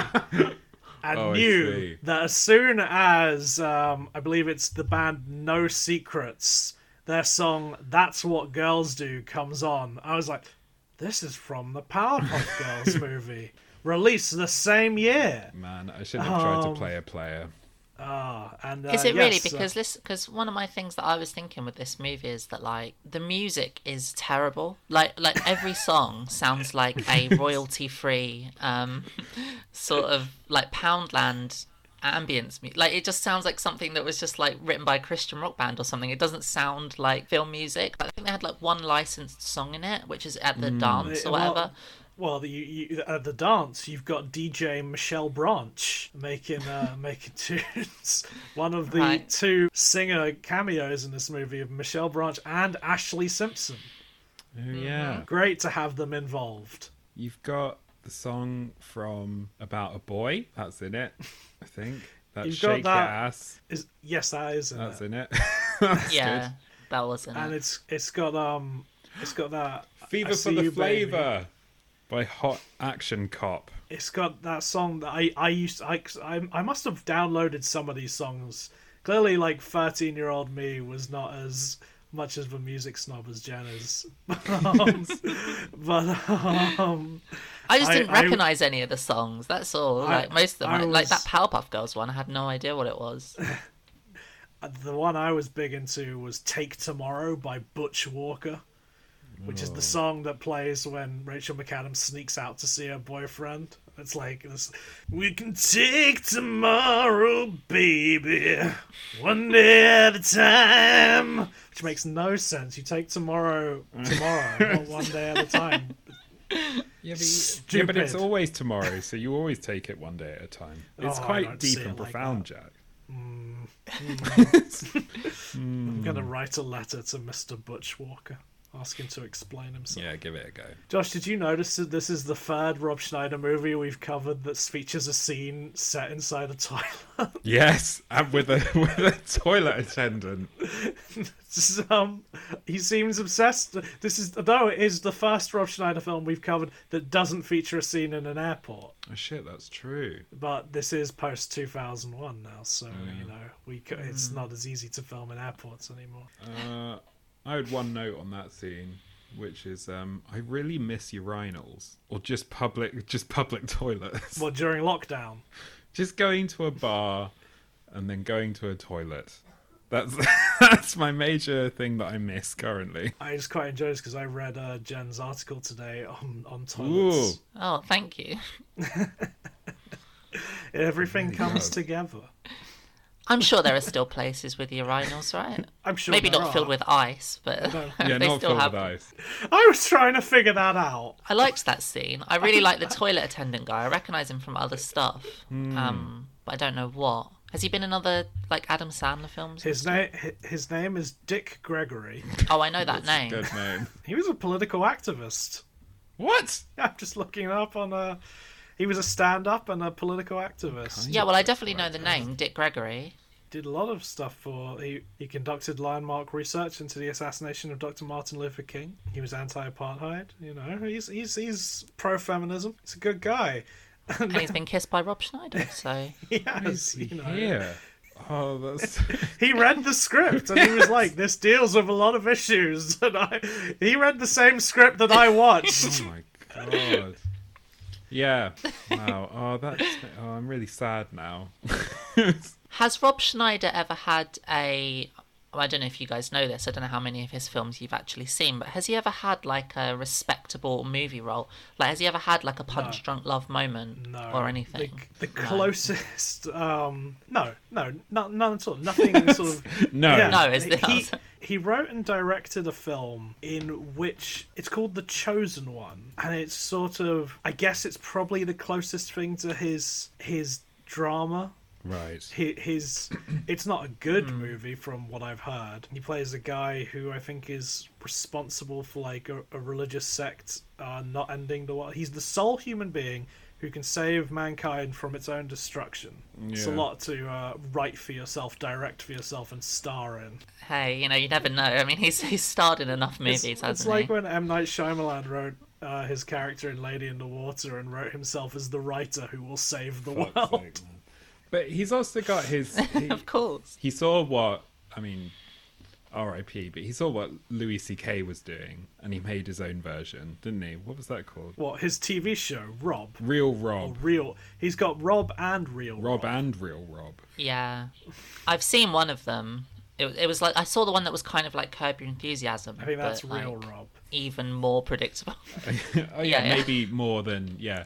And Oh, I knew that as soon as um, I believe it's the band No Secrets, their song "That's What Girls Do" comes on, I was like, "This is from the Powerpuff Girls *laughs* movie, released the same year." Man, I should have tried Um, to play a player. Ah, and uh, Is it really? yes, uh, Because this, because one of my things that I was thinking with this movie is that like the music is terrible. Like like every *laughs* song sounds like a royalty free um sort of like Poundland ambience like it just sounds like something that was just like written by a christian rock band or something it doesn't sound like film music i think they had like one licensed song in it which is at the dance or whatever Well, the, you, you, at the dance, you've got DJ Michelle Branch making uh, *laughs* making tunes. One of the Right. two singer cameos in this movie of Michelle Branch and Ashlee Simpson. Oh, Mm-hmm. yeah. Great to have them involved. You've got the song from About a Boy. That's in it, I think. *laughs* That's You've got that- Your Ass. Is yes, that is in That's it. in it. *laughs* That's yeah good. that was in and it it's it's got um it's got that I Fever for the flavor. Baby. Flavor by Hot Action Cop. it's got that song that I I used I I, I must have downloaded some of these songs. Clearly, like thirteen year old me was not as much of a music snob as Jen is, um, *laughs* but um, I just I- didn't I- recognize any of the songs. That's all. I- Like most of them, I like that was- Powerpuff Girls one, I had no idea what it was. *laughs* the one I was big into was "Take Tomorrow" by Butch Walker, which is the mm. song that plays when Rachel McAdams sneaks out to see her boyfriend. It's like this: "We can take tomorrow, baby, one day at a time," which makes no sense. You take tomorrow tomorrow, *laughs* not one day at a time. Yeah but, yeah, but it's always tomorrow, so you always take it one day at a time. *laughs* It's Oh, I quite don't deep see and it like profound, that. Jack. Hmm. *laughs* Hmm. Hmm. I'm gonna write a letter to Mr. Butch Walker, ask him to explain himself. Yeah, give it a go. Josh, did you notice that this is the third Rob Schneider movie we've covered that features a scene set inside a toilet? *laughs* Yes, and with a *laughs* with a toilet attendant. Um, he seems obsessed. This is though it is the first Rob Schneider film we've covered that doesn't feature a scene in an airport. Oh shit, that's true. But this is post two thousand one now, so you know we c- it's not as easy to film in airports anymore. Uh, I had one note on that scene, which is um, I really miss urinals or just public just public *laughs* toilets. Well, during lockdown, Just going to a bar and then going to a toilet. That's *laughs* that's my major thing that I miss currently. I just quite enjoyed this because I read uh, Jen's article today on on toilets. Ooh, Oh, thank you. *laughs* Everything comes together. I'm sure there are still places with urinals, right? *laughs* I'm sure. Maybe there not are. filled with ice, but *laughs* Yeah, they not still filled have. with ice. I was trying to figure that out. I liked that scene. I really like the *laughs* toilet attendant guy. I recognise him from other stuff, Hmm. um, but I don't know what. Has he been in other like Adam Sandler films? His name. His name is Dick Gregory. Oh, I know that name. Good name. He was a political activist. What? I'm just looking up on a. He was a stand-up and a political activist. Yeah, well, I definitely know the name, Dick Gregory. Did a lot of stuff for. He he conducted landmark research into the assassination of Dr. Martin Luther King. He was anti-apartheid. You know, he's he's he's pro-feminism. He's a good guy. And he's been kissed by Rob Schneider, so *laughs* He has, you know. Yeah. Oh, that's. *laughs* He read the script and he was *laughs* like, "This deals with a lot of issues." And I, he read the same script that I oh watched. Oh my god. Yeah. *laughs* Wow. Oh, that's. Oh, I'm really sad now. *laughs* Has Rob Schneider ever had a? Well, I don't know if you guys know this. I don't know how many of his films you've actually seen, but has he ever had like a respectable movie role? Like, has he ever had like a punch drunk love moment No, or anything? The, the No. closest, um, no, no, not none at all. Nothing sort of. *laughs* no. Yeah. No, is the he, he wrote and directed a film in which it's called The Chosen One, and it's sort of I guess it's probably the closest thing to his his drama. Right. Hi- His *clears throat* it's not a good movie from what I've heard. He plays a guy who I think is responsible for like a, a religious sect uh, not ending the world. He's the sole human being who can save mankind from its own destruction. It's a lot to uh, write for yourself, direct for yourself, and star in. Hey, you know, you never know. I mean, he's he's starred in enough movies, it's, hasn't it's he? like when M Night Shyamalan wrote uh, his character in Lady in the Water and wrote himself as the writer who will save the Fuck's world. Sake, man. But he's also got his. *laughs* He, of course. he saw what I mean, R.I.P. But he saw what Louis C.K. was doing, and he made his own version, didn't he? What was that called? What his TV show, Rob, Real or Rob. Real? He's got Rob and Real Rob and Real Rob. Yeah, I've seen one of them. It, was- it was like I saw the one that was kind of like Curb Your Enthusiasm. I think that's but, Real like, Rob. Even more predictable, *laughs* oh yeah, Yeah, yeah. maybe more than yeah,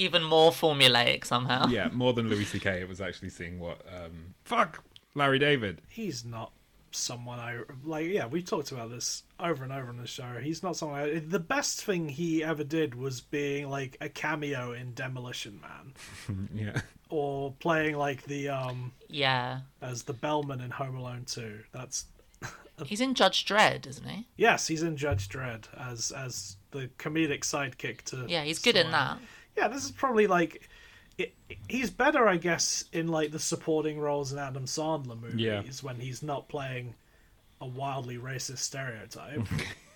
even more formulaic somehow. yeah, more than Louis C.K. It was actually seeing what um fuck Larry David. He's not someone I like. Yeah, we've talked about this over and over on the show. He's not someone. I, the best thing he ever did was being like a cameo in Demolition Man, *laughs* yeah, or playing like the um Yeah. as the bellman in Home Alone 2. That's *laughs* He's in Judge Dredd, isn't he? yes, he's in Judge Dredd as as the comedic sidekick to. Yeah, he's good in that. Yeah, this is probably like. It, he's better, I guess, in like the supporting roles in Adam Sandler movies Yeah. when he's not playing a wildly racist stereotype. *laughs*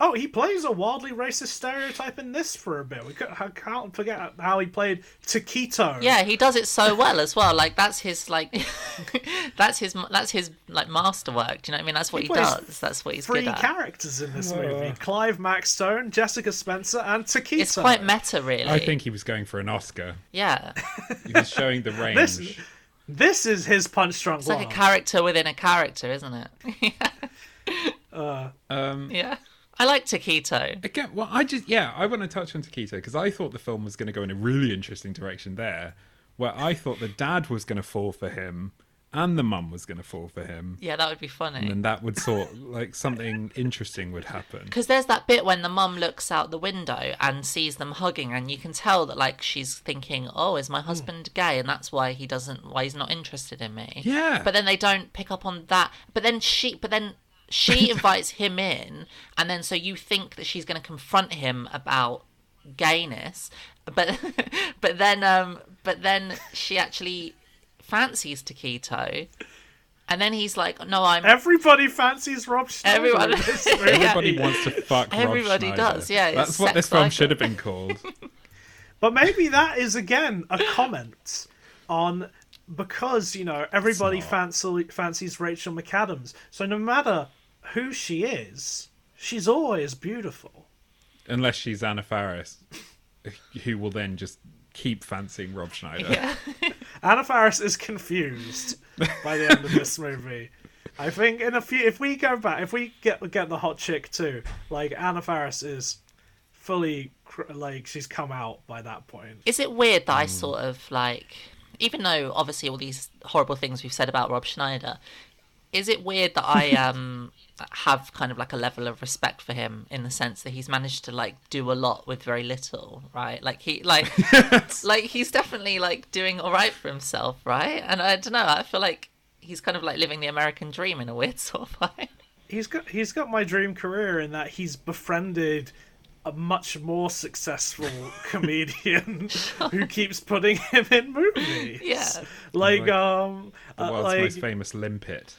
oh, he plays a wildly racist stereotype in this for a bit. We could, I can't forget how he played Taquito. Yeah, he does it so well as well. Like that's his like *laughs* that's his that's his like masterwork. Do you know what I mean? That's what He he, does. That's what he's Three good at. characters in this movie: Clive Maxtone, Jessica Spencer, and Taquito. It's quite meta, really. I think he was going for an Oscar. Yeah, He was showing the *laughs* range. This- This is his punch drunk it's like a character within a character, isn't it? *laughs* Um, yeah, I like Taquito. Again, well, I just yeah, I want to touch on Taquito because I thought the film was going to go in a really interesting direction there, where I thought the dad was going to fall for him and the mum was going to fall for him, Yeah, that would be funny. and that would sort like something interesting would happen. Because there's that bit when the mum looks out the window and sees them hugging, and you can tell that like she's thinking, "Oh, is my husband gay?" and that's why he doesn't, why he's not interested in me. Yeah. But then they don't pick up on that. But then she, but then she invites him in, and then so you think that she's going to confront him about gayness, but *laughs* but then um but then she actually fancies Taquito, and then he's like, "No, I'm." *laughs* Everybody fancies Rob Schneider. Everyone- in this *laughs* Yeah. Everybody wants to fuck. Everybody Schneider. does, yeah, it's That's what this film cycle. should have been called. But maybe that is again a comment on because you know everybody fancy, fancies Rachel McAdams. So no matter who she is, she's always beautiful. Unless she's Anna Faris, who will then just keep fancying Rob Schneider. Yeah. *laughs* Anna Faris is confused by the end of this *laughs* movie. I think in a few, if we go back, if we get get the hot chick too, like Anna Faris is fully like she's come out by that point. Is it weird that I Hmm. sort of like even though obviously all these horrible things we've said about Rob Schneider, is it weird that I *laughs* um have kind of like a level of respect for him in the sense that he's managed to like do a lot with very little, right? Like he like *laughs* like he's definitely like doing all right for himself, right? And I don't know, I feel like he's kind of like living the American dream in a weird *laughs* sort of way. He's got he's got my dream career in that he's befriended a much more successful *laughs* comedian *laughs* who keeps putting him in movies. Yeah. Like Like um The uh, world's like most famous limpet.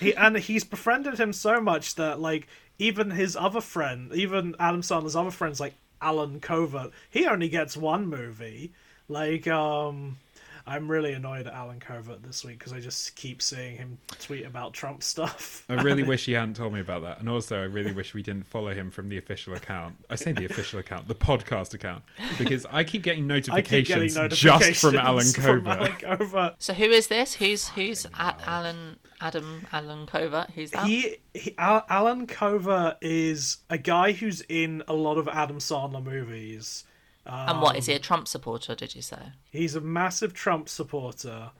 he and he's befriended him so much that like even his other friend, even Adam Sandler's other friends like Allen Covert, he only gets one movie. Like um I'm really annoyed at Allen Covert this week because I just keep seeing him tweet about Trump stuff. I really *laughs* wish he hadn't told me about that. And also, I really wish we didn't follow him from the official account. I say the official account, the podcast account, because I keep getting *laughs* I keep notifications, getting notifications just from Alan from Covert. Allen Covert. So who is this? Who's who's A- Alan Adam Allen Covert? Who's that? He, he Allen Covert is a guy who's in a lot of Adam Sandler movies. And what is he a Trump supporter? Did you say? He's a massive Trump supporter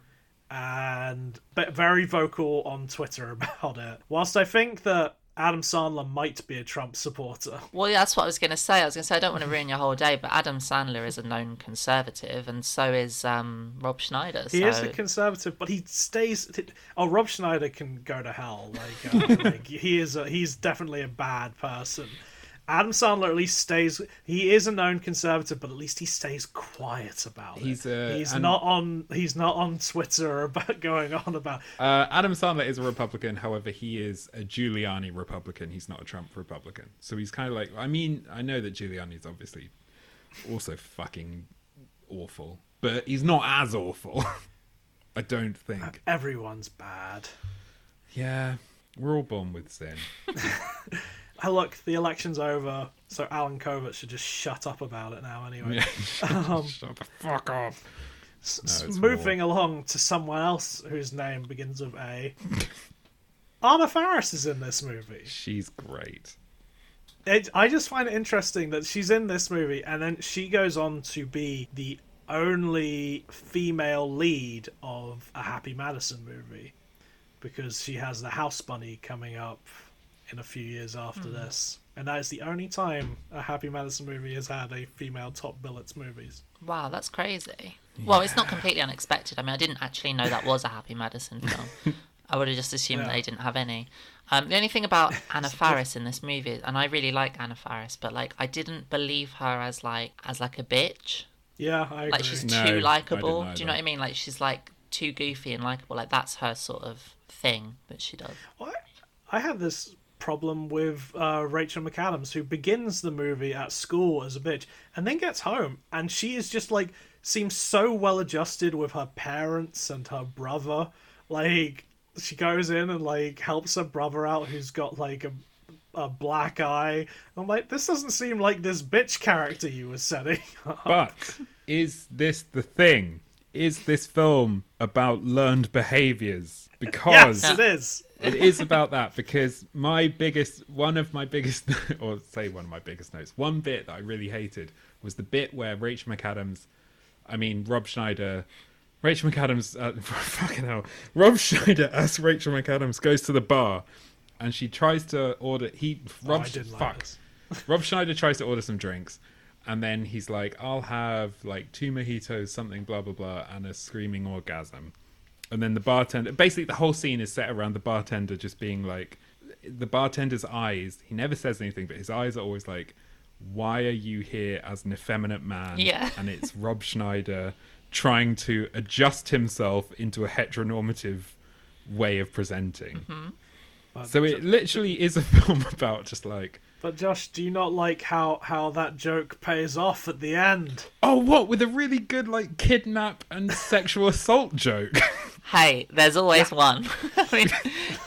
and but very vocal on Twitter *laughs* about it. Whilst I think that Adam Sandler might be a Trump supporter. Well, yeah, that's what I was going to say. I was going to say I don't want to ruin your whole day, but Adam Sandler is a known conservative, and so is um, Rob Schneider. He so... is a conservative, but he stays. Oh, Rob Schneider can go to hell. Like, uh, *laughs* like he is. A, he's definitely a bad person. Adam Sandler at least stays. He is a known conservative, but at least he stays quiet about it. He's, uh, he's and- not on. He's not on Twitter *laughs* about going on about. Uh, Adam Sandler is a Republican, however, he is a Giuliani Republican. He's not a Trump Republican. So he's kind of like, I mean, I know that Giuliani's obviously also fucking awful, but he's not as awful. *laughs* I don't think. Everyone's bad. Yeah, we're all born with sin. *laughs* Oh, look, the election's over, so Allen Covert should just shut up about it now. Anyway, Yeah. *laughs* *laughs* Um, shut the fuck up. S- No, moving along to someone else whose name begins with A. *laughs* Anna Faris is in this movie. She's great. It, I just find it interesting that she's in this movie, and then she goes on to be the only female lead of a Happy Madison movie because she has the House Bunny coming up in a few years after this, and that is the only time a Happy Madison movie has had a female top billets movies. Wow, that's crazy. Well, it's not completely unexpected. I mean, I didn't actually know that was a Happy Madison *laughs* film. I would have just assumed Yeah. they didn't have any. Um, the only thing about *laughs* Anna Faris in this movie, and I really like Anna Faris, but like I didn't believe her as like as like a bitch. Yeah, I agree. Like she's No, too likable. Do you know what I mean? Like she's like too goofy and likable. Like that's her sort of thing that she does. I, I have this problem with uh, Rachel McAdams, who begins the movie at school as a bitch and then gets home, and she is just like seems so well adjusted with her parents and her brother. Like she goes in and like helps her brother out, who's got like a a black eye. I'm like, this doesn't seem like this bitch character you were setting. *laughs* up. But is this the thing? Is this film about learned behaviors? *laughs* Because yes, it is. it is about that because my biggest one of my biggest *laughs* or say one of my biggest notes one bit that i really hated was the bit where rachel mcadams i mean rob schneider rachel mcadams uh, *laughs* fucking hell rob schneider as rachel mcadams goes to the bar and she tries to order he Oh, rob like fuck rob schneider tries to order some drinks and then he's like i'll have like two mojitos something blah blah blah and a screaming orgasm. And then the bartender basically the whole scene is set around the bartender just being like the bartender's eyes he never says anything but his eyes are always like why are you here as an effeminate man? Yeah. *laughs* and it's rob schneider trying to adjust himself into a heteronormative way of presenting. Mm-hmm. But, so it literally is a *laughs* film about just like but Josh, do you not like how how that joke pays off at the end? oh what with a really good like kidnap and sexual assault joke *laughs* Hey, there's always one. *laughs* I mean,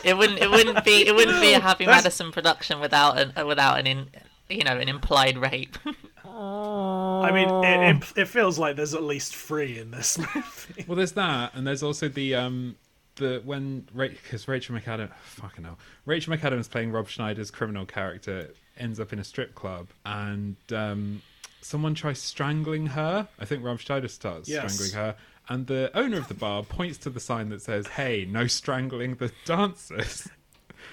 it wouldn't it wouldn't be it wouldn't be a Happy That's- Madison production without an without an in you know an implied rape. *laughs* I mean, it, it, it feels like there's at least three in this movie. Well, there's that, and there's also the um the when because Rachel McAdams, fucking hell, Rachel McAdams playing Rob Schneider's criminal character ends up in a strip club, and um someone tries strangling her. I think Rob Schneider starts Yes. strangling her, and the owner of the bar points to the sign that says, "Hey, no strangling the dancers."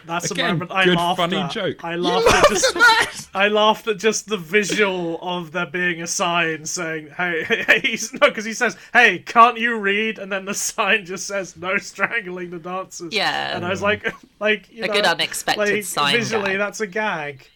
That's Again, a moment I good, laughed funny at. joke. I You laughed laughed at just. at that? I laughed at just the visual of there being a sign saying, "Hey, hey, *laughs* hey he's, no," because he says, "Hey, can't you read?" And then the sign just says, "No strangling the dancers." Yeah. and I was like, *laughs* like you A know, good unexpected like, sign Visually, gag. that's a gag.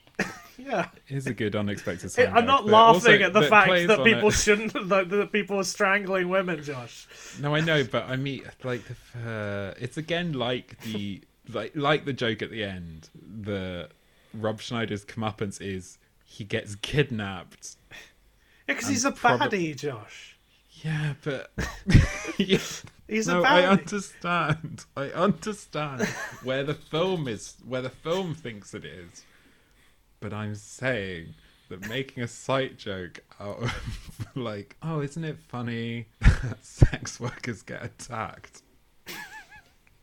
Yeah, Is a good unexpected. I'm not but also laughing at the that fact that people it. *laughs* shouldn't, that, that people are strangling women, Josh. No, I know, but I mean, like, the, uh, it's again like the like like the joke at the end. The Rob Schneider's comeuppance is he gets kidnapped. Yeah, because he's a prob- baddie, Josh. Yeah, but *laughs* *laughs* Yeah. He's no, a baddie. I understand. I understand where the film is, where the film thinks it is. But I'm saying that making a sight joke out of *laughs* like, oh, isn't it funny that sex workers get attacked? Do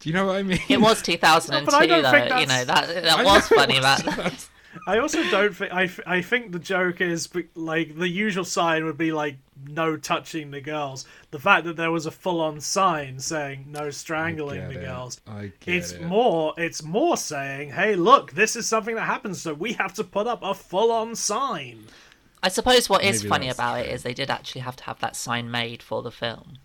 you know what I mean? It was *laughs* 2002, But I don't though. You know that that I was know, funny. *laughs* That I also don't think I, I think the joke is like the usual sign would be like no touching the girls. The fact that there was a full on sign saying no strangling get the it. girls. I get It's it. more it's more saying, "Hey, look, this is something that happens, so we have to put up a full on sign." I suppose what is Maybe funny about it true. is they did actually have to have that sign made for the film.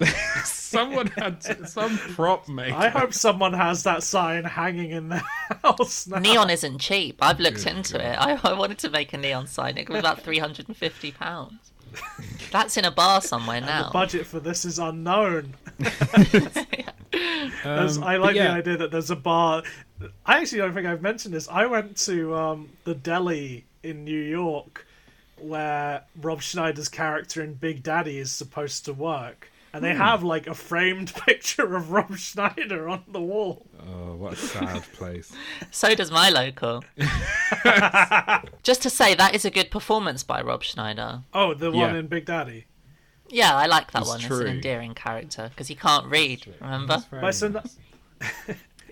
*laughs* Someone had to, some prop maker. I hope someone has that sign hanging in their *laughs* house now. Neon isn't cheap. I've looked Good into God. it. I, I wanted to make a neon sign. It was about three hundred and fifty pounds. That's in a bar somewhere now. The budget for this is unknown. *laughs* Um, I but like the idea that there's a bar. I actually don't think I've mentioned this. I went to um, the deli in New York where Rob Schneider's character in Big Daddy is supposed to work. And Hmm. they have like a framed *laughs* picture of Rob Schneider on the wall. Oh, what a sad place. So does my local. *laughs* Just to say, that is a good performance by Rob Schneider. Oh, the one Yeah. in Big Daddy. Yeah, I like that It's one. It's true. an endearing character because he can't read. Remember? That's very But it's, an- nice.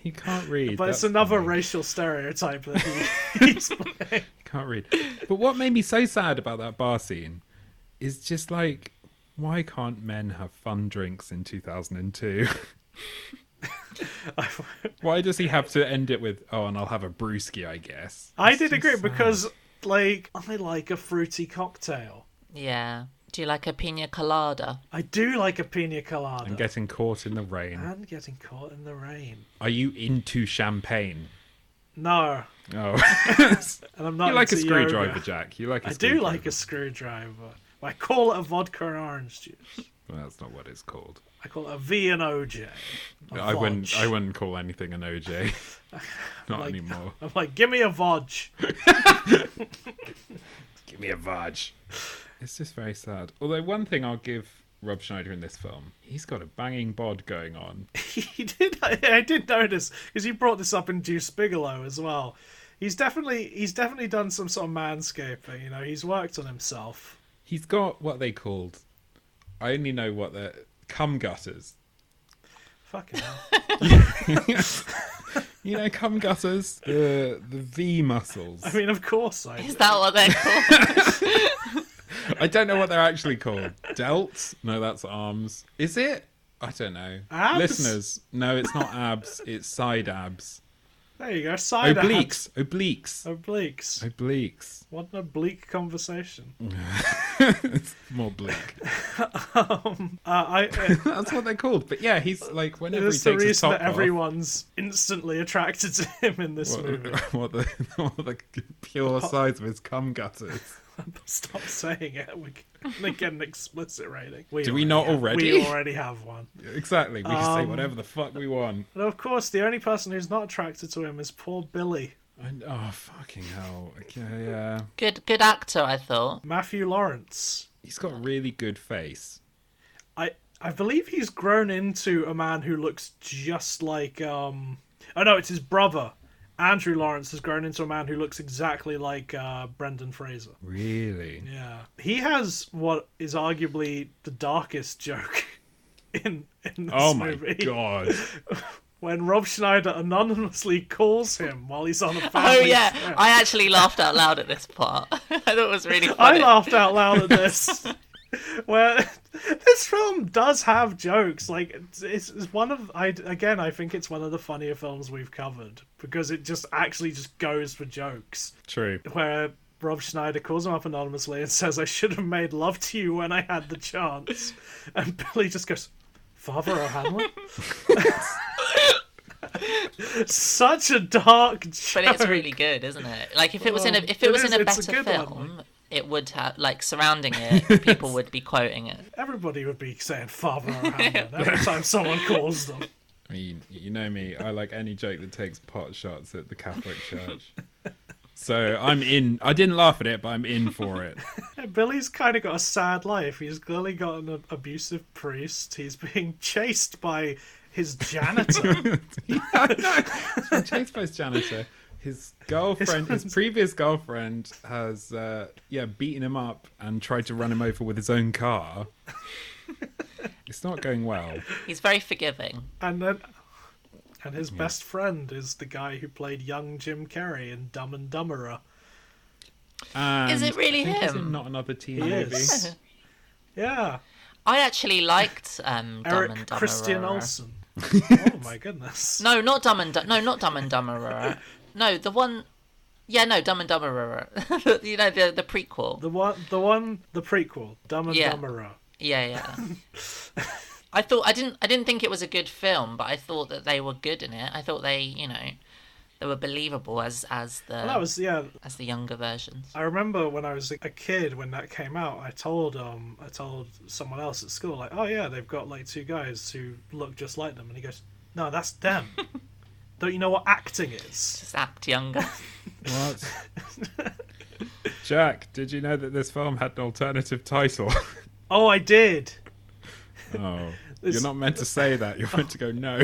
He can't read. but it's that's another fine. racial stereotype that he, *laughs* he's playing. Can't read. But what made me so sad about that bar scene is just like, why can't men have fun drinks in 2002? *laughs* why does he have to end it with, oh, and I'll have a brewski, I guess? I did just agree sad. because, like, I like a fruity cocktail. Yeah. Do you like a pina colada? I do like a pina colada. I'm getting caught in the rain. and getting caught in the rain. Are you into champagne? No, Oh. *laughs* and I'm not. you like a screwdriver, yoga. Jack. You like a I do like a screwdriver. I call it a vodka and orange juice. Well, that's not what it's called. I call it a V and OJ. I wouldn't. I wouldn't call anything an OJ. *laughs* Not Like- anymore. I'm like, give me a vodge. *laughs* Give me a Vaj. It's just very sad. Although one thing I'll give Rob Schneider in this film, he's got a banging bod going on. *laughs* he did. I, I did notice because you brought this up in Deuce Bigalow as well. He's definitely he's definitely done some sort of manscaping. You know, he's worked on himself. He's got what they called. I only know what they're cum gutters. Fucking hell. *laughs* You know, cum gutters, the the V muscles. I mean, of course I. Is do. that what they're called? *laughs* I don't know what they're actually called. Delts? No, that's arms. Is it? I don't know. Abs? Listeners, no, it's not abs. It's side abs. There you go. Side Obliques. Obliques. Obliques. Obliques. What an oblique conversation. *laughs* it's more bleak. Um, uh, I. Uh, *laughs* That's what they're called. But yeah, he's like whenever he It's the takes his reason that everyone's instantly attracted to him in this off, movie. what, *laughs* what the what the pure size of his cum gutters. *laughs* Stop saying it. We can get an explicit rating. We Do we not have- already? We already have one. *laughs* Exactly. We can say Um, whatever the fuck we want. And of course, the only person who's not attracted to him is poor Billy. And, oh fucking hell. Okay, yeah. good, good actor, I thought. Matthew Lawrence. He's got a really good face. I I believe he's grown into a man who looks just like um oh no, it's his brother. Andrew Lawrence has grown into a man who looks exactly like uh, Brendan Fraser. Really? Yeah, he has what is arguably the darkest joke *laughs* in in this movie. Oh my god. *laughs* When Rob Schneider anonymously calls him while he's on a *laughs* Oh yeah, trip. I actually laughed out loud at this part. I thought it was really funny. I laughed out loud at this. *laughs* where *laughs* this film does have jokes. Like it's, it's it's one of I again I think it's one of the funnier films we've covered because it just actually just goes for jokes. True. Where Rob Schneider calls him up anonymously and says, "I should have made love to you when I had the chance," *laughs* and Billy just goes, "Father O'Hanlon." Such a dark joke. But it's really good, isn't it? Like if it was in a if it it was is, in a it's a better good one. Film, it would have like surrounding it, people would be quoting it. Everybody would be saying Father O'Hanlon *laughs* every time someone calls them. I mean, you know me. I like any joke that takes pot shots at the Catholic Church. So I'm in. I didn't laugh at it, but I'm in for it. *laughs* Billy's kind of got a sad life. He's clearly got an abusive priest. He's being chased by his janitor. *laughs* He's been chased by his janitor. *laughs* His girlfriend, his previous girlfriend, has uh, yeah beaten him up and tried to run him over with his own car. *laughs* It's not going well. He's very forgiving. and then, and his best friend is the guy who played young Jim Carrey in Dumb and Dumberer. And Is it really I think he's him? Not another teen He movie. is. *laughs* Yeah, I actually liked um, Dumb Eric and Dumberer. Christian Olsen. oh my goodness. No, not Dumb and Du- no, not Dumb and Dumberer. No, the one. Yeah, no, Dumb and Dumberer. *laughs* you know the the prequel. The one, the one, the prequel, Dumb and Yeah. Dumberer. Yeah, yeah. *laughs* I thought I didn't I didn't think it was a good film, but I thought that they were good in it. I thought they, you know, they were believable as as the Well, that was yeah. as the younger versions. I remember when I was a kid when that came out. I told um I told someone else at school like, oh yeah, they've got like two guys who look just like them, and he goes, no, that's them. *laughs* Don't you know what acting is? Just act younger. *laughs* What? Jack, did you know that this film had an alternative title? *laughs* Oh, I did. Oh, *laughs* This- you're not meant to say that. You're meant to go no.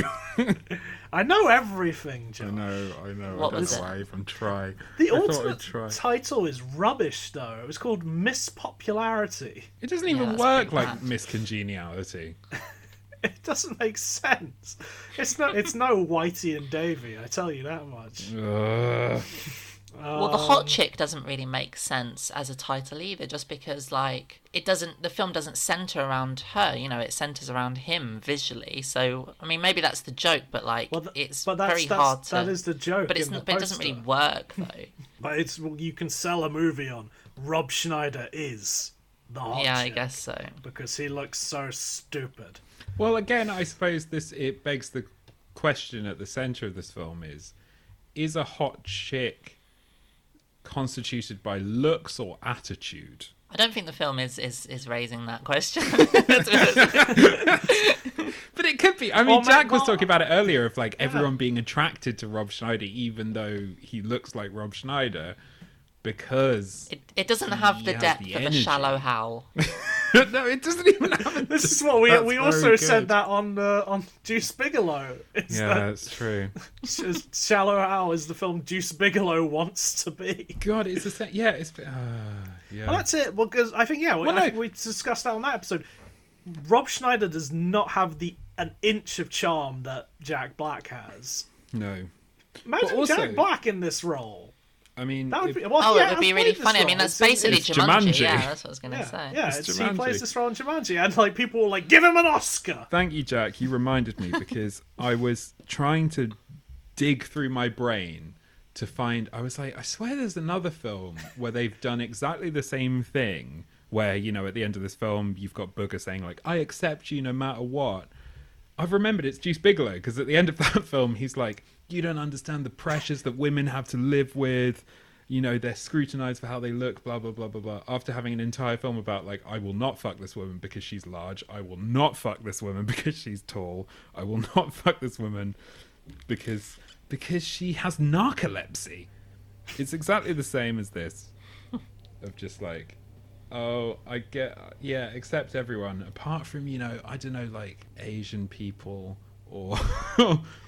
I know everything, Joe. I know, I know. What I don't was know it? why I even try. The I thought I'd ultimate try. title is rubbish, though. It was called Miss Popularity. It doesn't even that's work pretty like bad. Miss Congeniality. *laughs* It doesn't make sense. It's no, it's no Whitey and Davy. I tell you that much. Ugh. well, the hot chick doesn't really make sense as a title either, just because like it doesn't the film doesn't center around her. You know, it centers around him visually. So I mean, maybe that's the joke, but like Well, th- it's but that's, very that's, hard to. That is the joke. but it's in the not, but it doesn't really work *laughs* though. But it's you can sell a movie on Rob Schneider is the hot yeah, I guess so. because he looks so stupid. Well, again, I suppose this it begs the question at the center of this film is: is a hot chick constituted by looks or attitude? I don't think the film is is, is raising that question. *laughs* *laughs* But it could be. I mean, Well, Jack Matt was talking about it earlier of like everyone being attracted to Rob Schneider, even though he looks like Rob Schneider, because it, it doesn't have the depth the of a shallow *laughs* howl. no, it doesn't even have. A... This is what we That's we also good. said that on uh, on Deuce Bigalow. It's Yeah, that that's true. *laughs* Shallow Hal is the film Deuce Bigalow wants to be. God, it's the same. Yeah, it's. Uh, yeah. Well, that's it. Well, because I think yeah, we, Well, I- no. we discussed that on that episode. Rob Schneider does not have the an inch of charm that Jack Black has. no. Imagine also- Jack Black in this role. I mean, That would be, well, Oh, yeah, it would be really played this funny. I mean, that's It's basically it's Jumanji. Jumanji. Yeah, that's what I was going to yeah, say. yeah. It's It's, he plays this role in Jumanji, and like people were like, "Give him an Oscar." Thank you, Jack. You reminded me because *laughs* I was trying to dig through my brain to find. I was like, I swear there's another film where they've done exactly the same thing. Where you know, at the end of this film, you've got Booger saying like, "I accept you no matter what." I've remembered it's Juice Bigalow because at the end of *laughs* that film, he's like, "You don't understand the pressures that women have to live with." You know, they're scrutinized for how they look, blah, blah, blah, blah, blah. After having an entire film about, like, I will not fuck this woman because she's large. I will not fuck this woman *laughs* because she's tall. I will not *laughs* fuck this woman because because she has narcolepsy. It's exactly the same as this. *laughs* Of just like, oh, I get, yeah, accept everyone apart from, you know, I don't know, like Asian people or *laughs*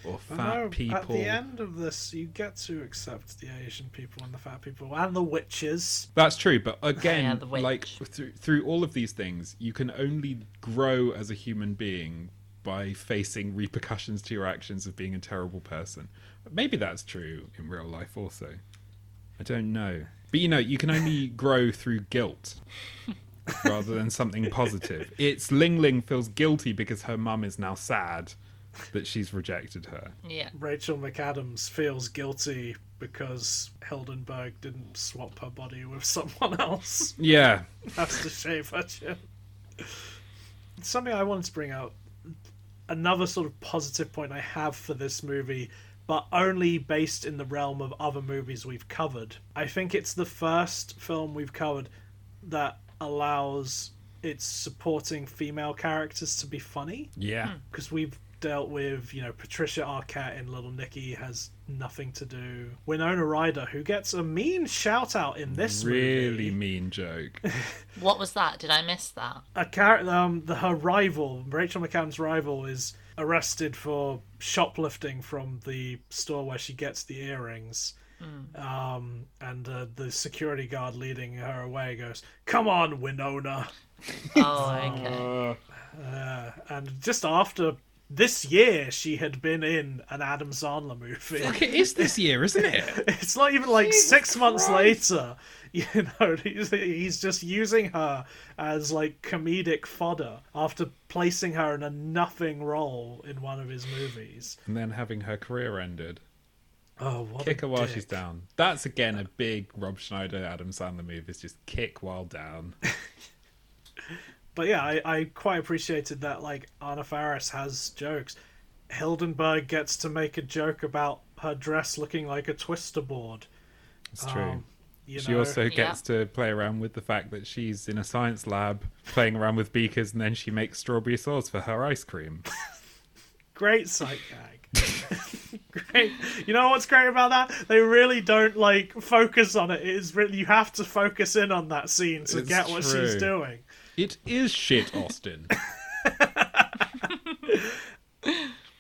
or fat know, people. At the end of this, you get to accept the Asian people and the fat people and the witches. That's true, but *laughs* again, Yeah, like through through all of these things, you can only grow as a human being by facing repercussions to your actions of being a terrible person. Maybe that's true in real life also. I don't know. But you know, you can only *laughs* grow through guilt. rather than something positive. It's Ling Ling feels guilty because her mum is now sad that she's rejected her. Yeah. Rachel McAdams feels guilty because Hildenberg didn't swap her body with *laughs* someone else. Yeah, *laughs* Has to shave her chin. Something I wanted to bring out. Another sort of positive point I have for this movie, but only based in the realm of other movies we've covered. I think it's the first film we've covered that allows its supporting female characters to be funny yeah. Hmm. because we've dealt with you know Patricia Arquette in Little Nicky has nothing to do. Winona Ryder, who gets a mean shout out in this Really movie. mean joke. *laughs* What was that? Did I miss that? a character, um, the, her rival, Rachel McCann's rival, is arrested for shoplifting from the store where she gets the earrings. Um, and uh, the security guard leading her away goes, "Come on, Winona!" Oh, okay. *laughs* Uh, Uh, and just after this year, she had been in an Adam Sandler movie. fuck, it is this year, isn't it? *laughs* It's not even like Jesus six months Christ. later. *laughs* You know, he's, he's just using her as like comedic fodder after placing her in a nothing role in one of his movies. And then having her career ended. Oh, what Kick a her while dick. she's down. That's again a big Rob Schneider, Adam Sandler move. Is just kick while down. *laughs* But yeah, I, I quite appreciated that. Like Anna Faris has jokes. Hildenberg gets to make a joke about her dress looking like a twister board. It's true. Um, you she know, also gets to play around with the fact that she's in a science lab playing around with beakers, and then she makes strawberry sauce for her ice cream. *laughs* great sight gag. *laughs* great. You know what's great about that? They really don't like focus on it. It is really you have to focus in on that scene to It's get what she's doing. It is shit, Austin. *laughs*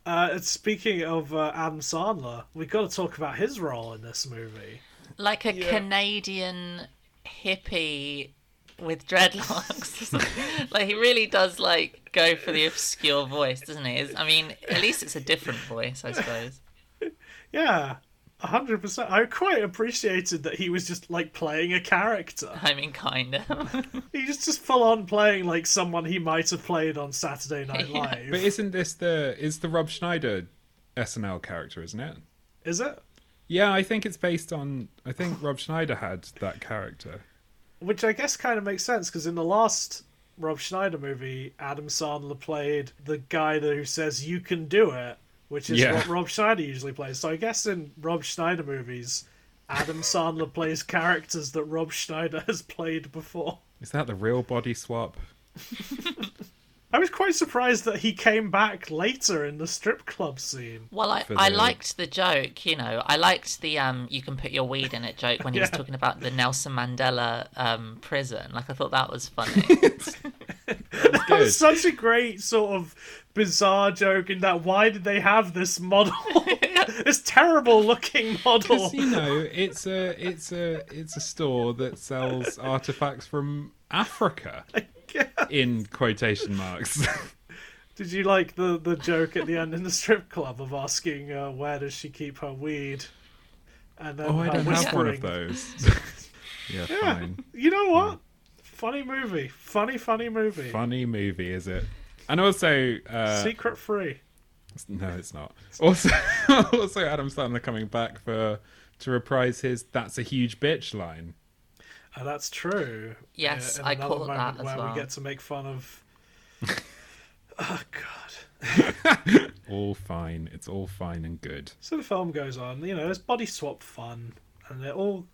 Uh, speaking of uh, Adam Sandler, we've got to talk about his role in this movie. Like a Yeah. Canadian hippie with dreadlocks. *laughs* like he really does like go for the obscure voice, doesn't he? It's- I mean, at least it's a different voice, I suppose. *laughs* Yeah, hundred percent. I quite appreciated that he was just like playing a character. I mean, kind of. *laughs* He was just full on playing like someone he might have played on Saturday Night Yeah. Live. but isn't this the is the Rob Schneider SNL character, isn't it? Is it? Yeah, I think it's based on. I think Rob Schneider had that character. Which I guess kind of makes sense because in the last Rob Schneider movie, Adam Sandler played the guy who says "you can do it," which is Yeah. what Rob Schneider usually plays. So I guess in Rob Schneider movies, Adam Sandler *laughs* plays characters that Rob Schneider has played before. Is that the real body swap? I was quite surprised that he came back later in the strip club scene. Well, I, For I liked the joke, you know. I liked the um, you can put your weed in it joke when he was *laughs* talking about the Nelson Mandela um prison. Like I thought that was funny. *laughs* *laughs* That was such a great sort of bizarre joke in that why did they have this model? *laughs* *laughs* this terrible looking model. You know, it's a it's a it's a store that sells artifacts from Africa in quotation marks. Did you like the, the joke at the end in the strip club of asking uh, where does she keep her weed? And then oh, I don't have one of those. yeah, Yeah. fine. You know what? Funny movie. Funny, funny movie. Funny movie, is it? And also, uh, Secret free. no, it's not. Also, *laughs* also Adam Sandler coming back for to reprise his "That's a huge bitch" line. Uh, that's true. Yes, in I another caught that moment as where well. we get to make fun of. *laughs* oh god. *laughs* All fine. It's all fine and good. So the film goes on. You know, it's body swap fun, and they're all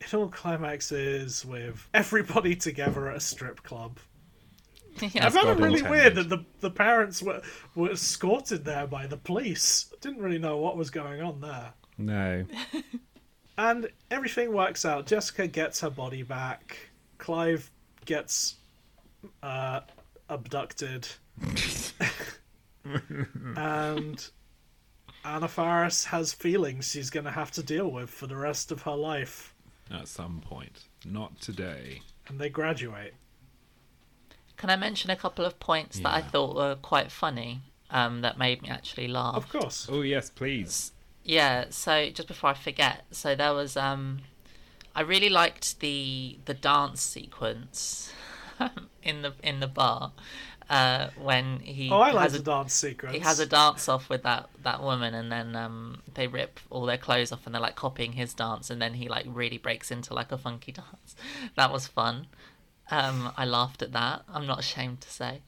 it all climaxes with everybody together at a strip club. yeah. I found it really intended. weird that the the parents were were escorted there by the police. Didn't really know what was going on there. No, *laughs* And everything works out. Jessica gets her body back. Clive gets uh, abducted. *laughs* and Anna Faris has feelings she's going to have to deal with for the rest of her life. At some point, not today. And they graduate. Can I mention a couple of points that I thought were quite funny? Um, that made me actually laugh. Of course. Oh yes, please. Yeah, so just before I forget, so there was um I really liked the the dance sequence *laughs* in the in the bar uh, when he Oh, I like has the a, dance sequence. he has a dance off with that that woman, and then um, they rip all their clothes off, and they're like copying his dance, and then he like really breaks into like a funky dance. *laughs* That was fun. Um, I laughed at that. I'm not ashamed to say.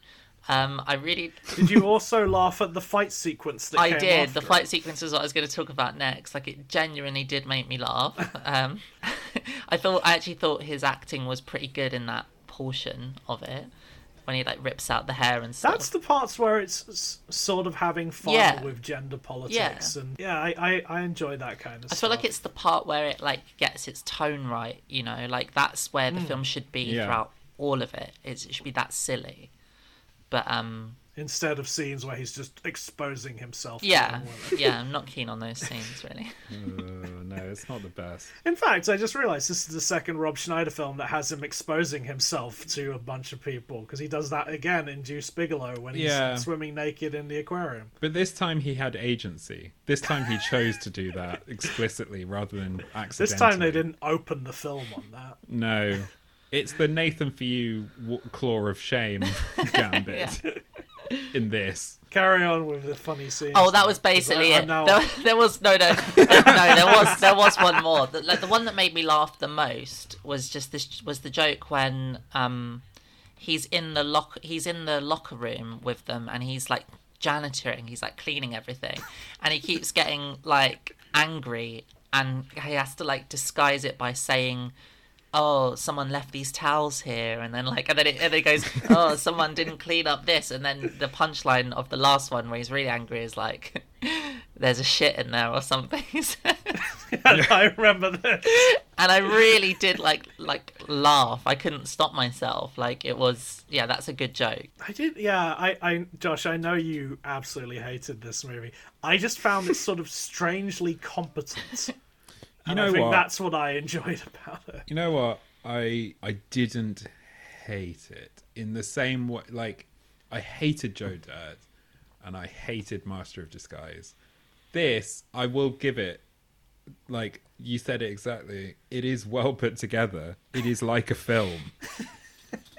Um, I really Did you *laughs* also laugh at the fight sequence that I did. The it? fight sequence is what I was going to talk about next. Like it genuinely did make me laugh. *laughs* Um, I thought I actually thought his acting was pretty good in that portion of it when he like rips out the hair and stuff. That's the parts where it's sort of having fun Yeah. with gender politics, and yeah, I, I, I enjoy that kind of I stuff. feel like it's the part where it like gets its tone right. You know, like that's where the film should be Yeah. throughout all of it. It's, it should be that silly. But um, instead of scenes where he's just exposing himself. yeah, young *laughs* yeah, I'm not keen on those scenes really. Uh, no, it's not the best. In fact, I just realised this is the second Rob Schneider film that has him exposing himself to a bunch of people because he does that again in Deuce Bigalow when he's Yeah. swimming naked in the aquarium. But this time he had agency. This time he chose to do that *laughs* explicitly rather than accidentally. This time they didn't open the film on that. No, it's the Nathan for you claw of shame *laughs* gambit in this. Carry on with the funny scene. Oh, that was basically I- it. Now- *laughs* There, there was no, no, *laughs* no. There was there was one more. The, like the one that made me laugh the most was just this was the joke when um he's in the lock he's in the locker room with them and he's like janitoring. He's like cleaning everything, and he keeps getting like angry and he has to like disguise it by saying oh, someone left these towels here, and then like, and then it, and it goes, oh, someone didn't clean up this, and then the punchline of the last one where he's really angry is like, *laughs* there's a shit in there or something. *laughs* *laughs* I remember this. and I really did like like laugh. I couldn't stop myself. Like it was, yeah, that's a good joke. I did, yeah. I, I, Josh, I know you absolutely hated this movie. I just found it sort of strangely competent. You And know I think what? that's what I enjoyed *laughs* about it. You know what? I I didn't hate it in the same way. Like I hated Joe Dirt, and I hated Master of Disguise. This I will give it. Like you said it exactly. It is well put together. It is like a film. *laughs*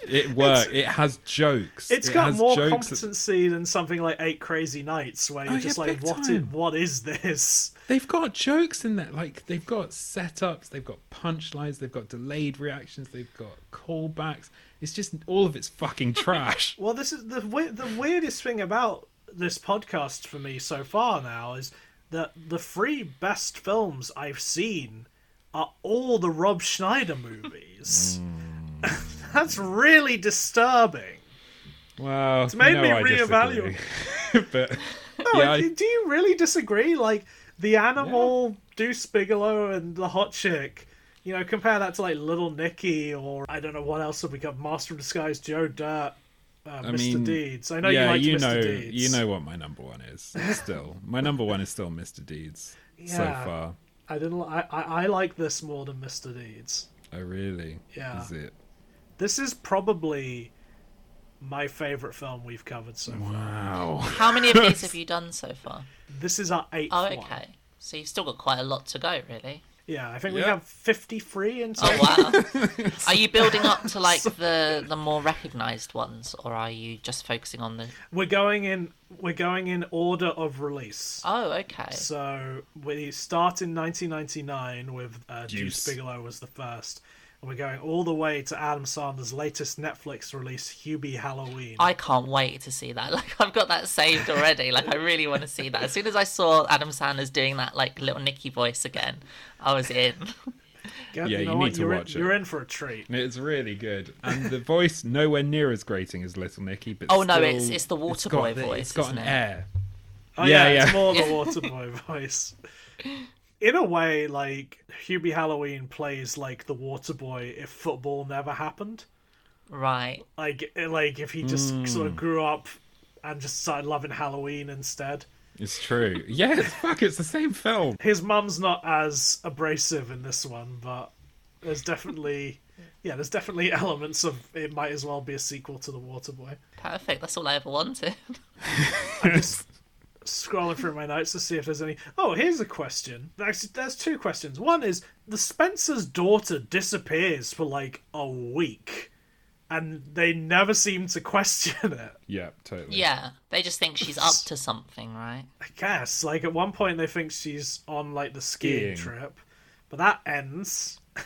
It works. It has jokes. It's It got has more jokes competency than something like Eight Crazy Nights, where you're Oh, just yeah, like, big what is, time. what is this? They've got jokes in there. Like they've got setups, they've got punchlines, they've got delayed reactions, they've got callbacks. It's just all of it's fucking *laughs* trash. Well, this is the we- the weirdest thing about this podcast for me so far now is that the three best films I've seen are all the Rob Schneider movies. Hmm. *laughs* That's really disturbing. Wow. it's made me reevaluate. *laughs* but No, yeah, I- do you really disagree? Like the animal Deuce Bigalow and the hot chick. You know, compare that to like Little Nicky or I don't know what else have we got. Master of Disguise, Joe Dirt, uh, Mr. mean, Deeds. I know yeah, you like Mr. know, Deeds. you know what my number one is. Still, my number one is still Mr. Deeds so far. I didn't. li- I, I I like this more than Mr. Deeds. Oh, really? Yeah. Is it? This is probably my favorite film we've covered so far. Wow. How many of these *laughs* have you done so far? This is our eighth Oh, one. okay. So you've still got quite a lot to go, really. Yeah, I think we have fifty-three in total. Oh wow! *laughs* are you building up to like the the more recognised ones, or are you just focusing on the? We're going in. We're going in order of release. Oh, okay. So we start in 1999 with uh, Deuce Deuce. Bigalow was the first, and we're going all the way to Adam Sandler's latest Netflix release, Hubie Halloween. I can't wait to see that. *laughs* Like I've got that saved already. Like I really want to see that. As soon as I saw Adam Sanders doing that like little Nicky voice again, I was in. *laughs* Get- Yeah, know you what? need to you're watch in, it. You're in for a treat. It's really good, and the voice nowhere near as grating as Little Nicky. But Oh, no, it's- it's the got Waterboy the- voice, It's got isn't an it? air. Oh Yeah, yeah, it's yeah. more the *laughs* Waterboy voice. In a way, like Hubie Halloween plays like the Waterboy if football never happened. Right. Like, like if he just Hmm. sort of grew up and just started loving Halloween instead. It's true. Yeah, *laughs* fuck, it's the same film. His mum's not as abrasive in this one, but there's definitely, yeah, there's definitely *laughs* elements of it. Might as well be a sequel to the Waterboy. Perfect. That's all I ever wanted. *laughs* I'm just scrolling through my notes to see if there's any. Oh, here's a question. Actually, there's two questions. One is the Spencer's daughter disappears for like a week. and they never seem to question it. Yeah, totally. Yeah, they just think she's up to something, right? I guess. Like at one point they think she's on like the skiing, Skiing. trip, but that ends. *laughs*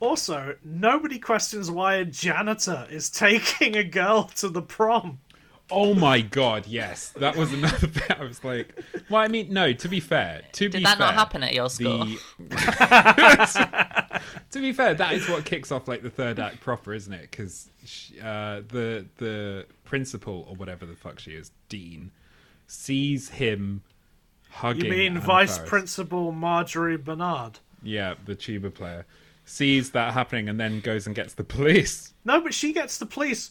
Also, nobody questions why a janitor is *laughs* taking a girl to the prom. Oh my god, yes. That was another *laughs* bit. I was like, well, I mean, no, to be fair, to Did be that fair, not happen at your school? the... *laughs* to be fair, that is what kicks off like the third act proper, isn't it? Because uh, the the principal or whatever the fuck she is, Dean, sees him hugging. You mean Anna Vice Faris. Principal Marjorie Bernard? Yeah, the tuba player sees that happening and then goes and gets the police. No, but she gets the police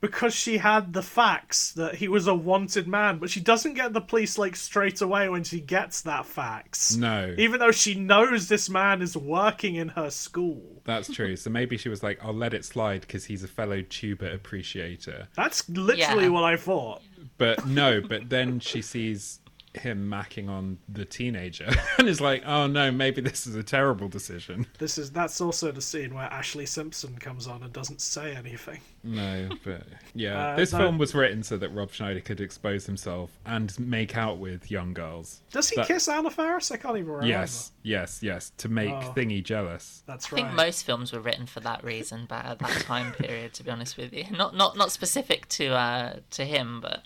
because she had the facts that he was a wanted man, but she doesn't get the police like straight away when she gets that facts. No. Even though she knows this man is working in her school. That's true. So maybe she was like, "I'll let it slide because he's a fellow tuba appreciator." That's literally Yeah. what I thought. But no, but then she sees him macking on the teenager *laughs* and is like, "Oh no, maybe this is a terrible decision." *laughs* This is that's also the scene where Ashlee Simpson comes on and doesn't say anything. No, but yeah, Uh, this no. film was written so that Rob Schneider could expose himself and make out with young girls. Does he That- kiss Anna Faris? I can't even remember. Yes, yes, yes, to make Oh. Thingy jealous. That's right. I think most films were written for that reason, but at that time period, to be honest with you, not not not specific to uh to him, but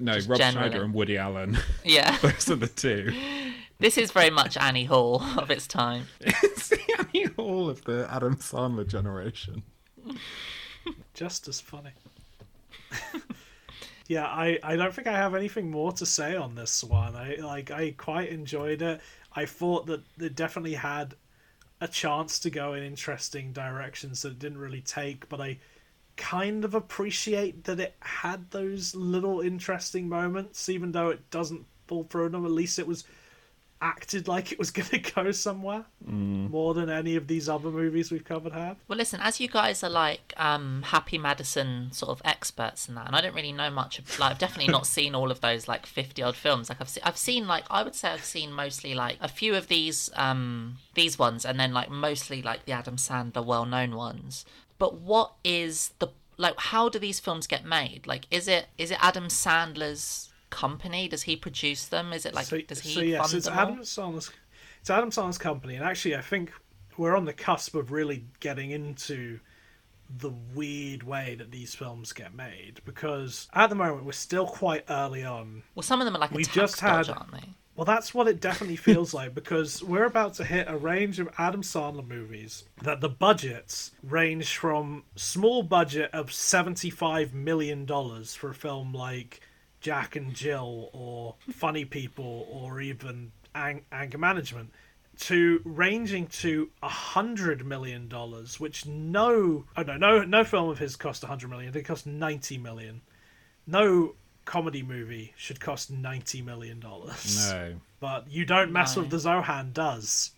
No, Just Rob generally. Schneider and Woody Allen. *laughs* yeah, *laughs* Those are the two. this is very much Annie Hall *laughs* of its time. it's the Annie Hall of the Adam Sandler generation. Just as funny. yeah, I, I don't think I have anything more to say on this one. I like I quite enjoyed it. I thought that it definitely had a chance to go in interesting directions that it didn't really take, but I kind of appreciate that it had those little interesting moments, even though it doesn't pull through them. At least it was acted like it was *laughs* going to go somewhere more than any of these other movies we've covered have. Well, listen, as you guys are like um, Happy Madison sort of experts in that, and I don't really know much. Of, like, I've definitely not *laughs* seen all of those like fifty odd films. Like, I've se- I've seen like I would say I've seen mostly like a few of these um these ones, and then like mostly like the Adam Sandler well known ones. But what is the like? How do these films get made? Like, is it is it Adam Sandler's company? Does he produce them? Is it like so, does he so yes, fund it's Adam? Sandler's. It's Adam Sandler's company, and actually, I think we're on the cusp of really getting into the weird way that these films get made because at the moment we're still quite early on. Well, some of them are like a we just dodge, had- aren't they? Well, that's what it definitely feels like because we're about to hit a range of Adam Sandler movies that the budgets range from small budget of $75 million for a film like Jack and Jill or Funny People or even Ang- Anger Management to ranging to a hundred million dollars, which no, oh no, no, no film of his cost a hundred million. It cost ninety million. No comedy movie should cost ninety million dollars. No. But you don't mess No. with the Zohan does.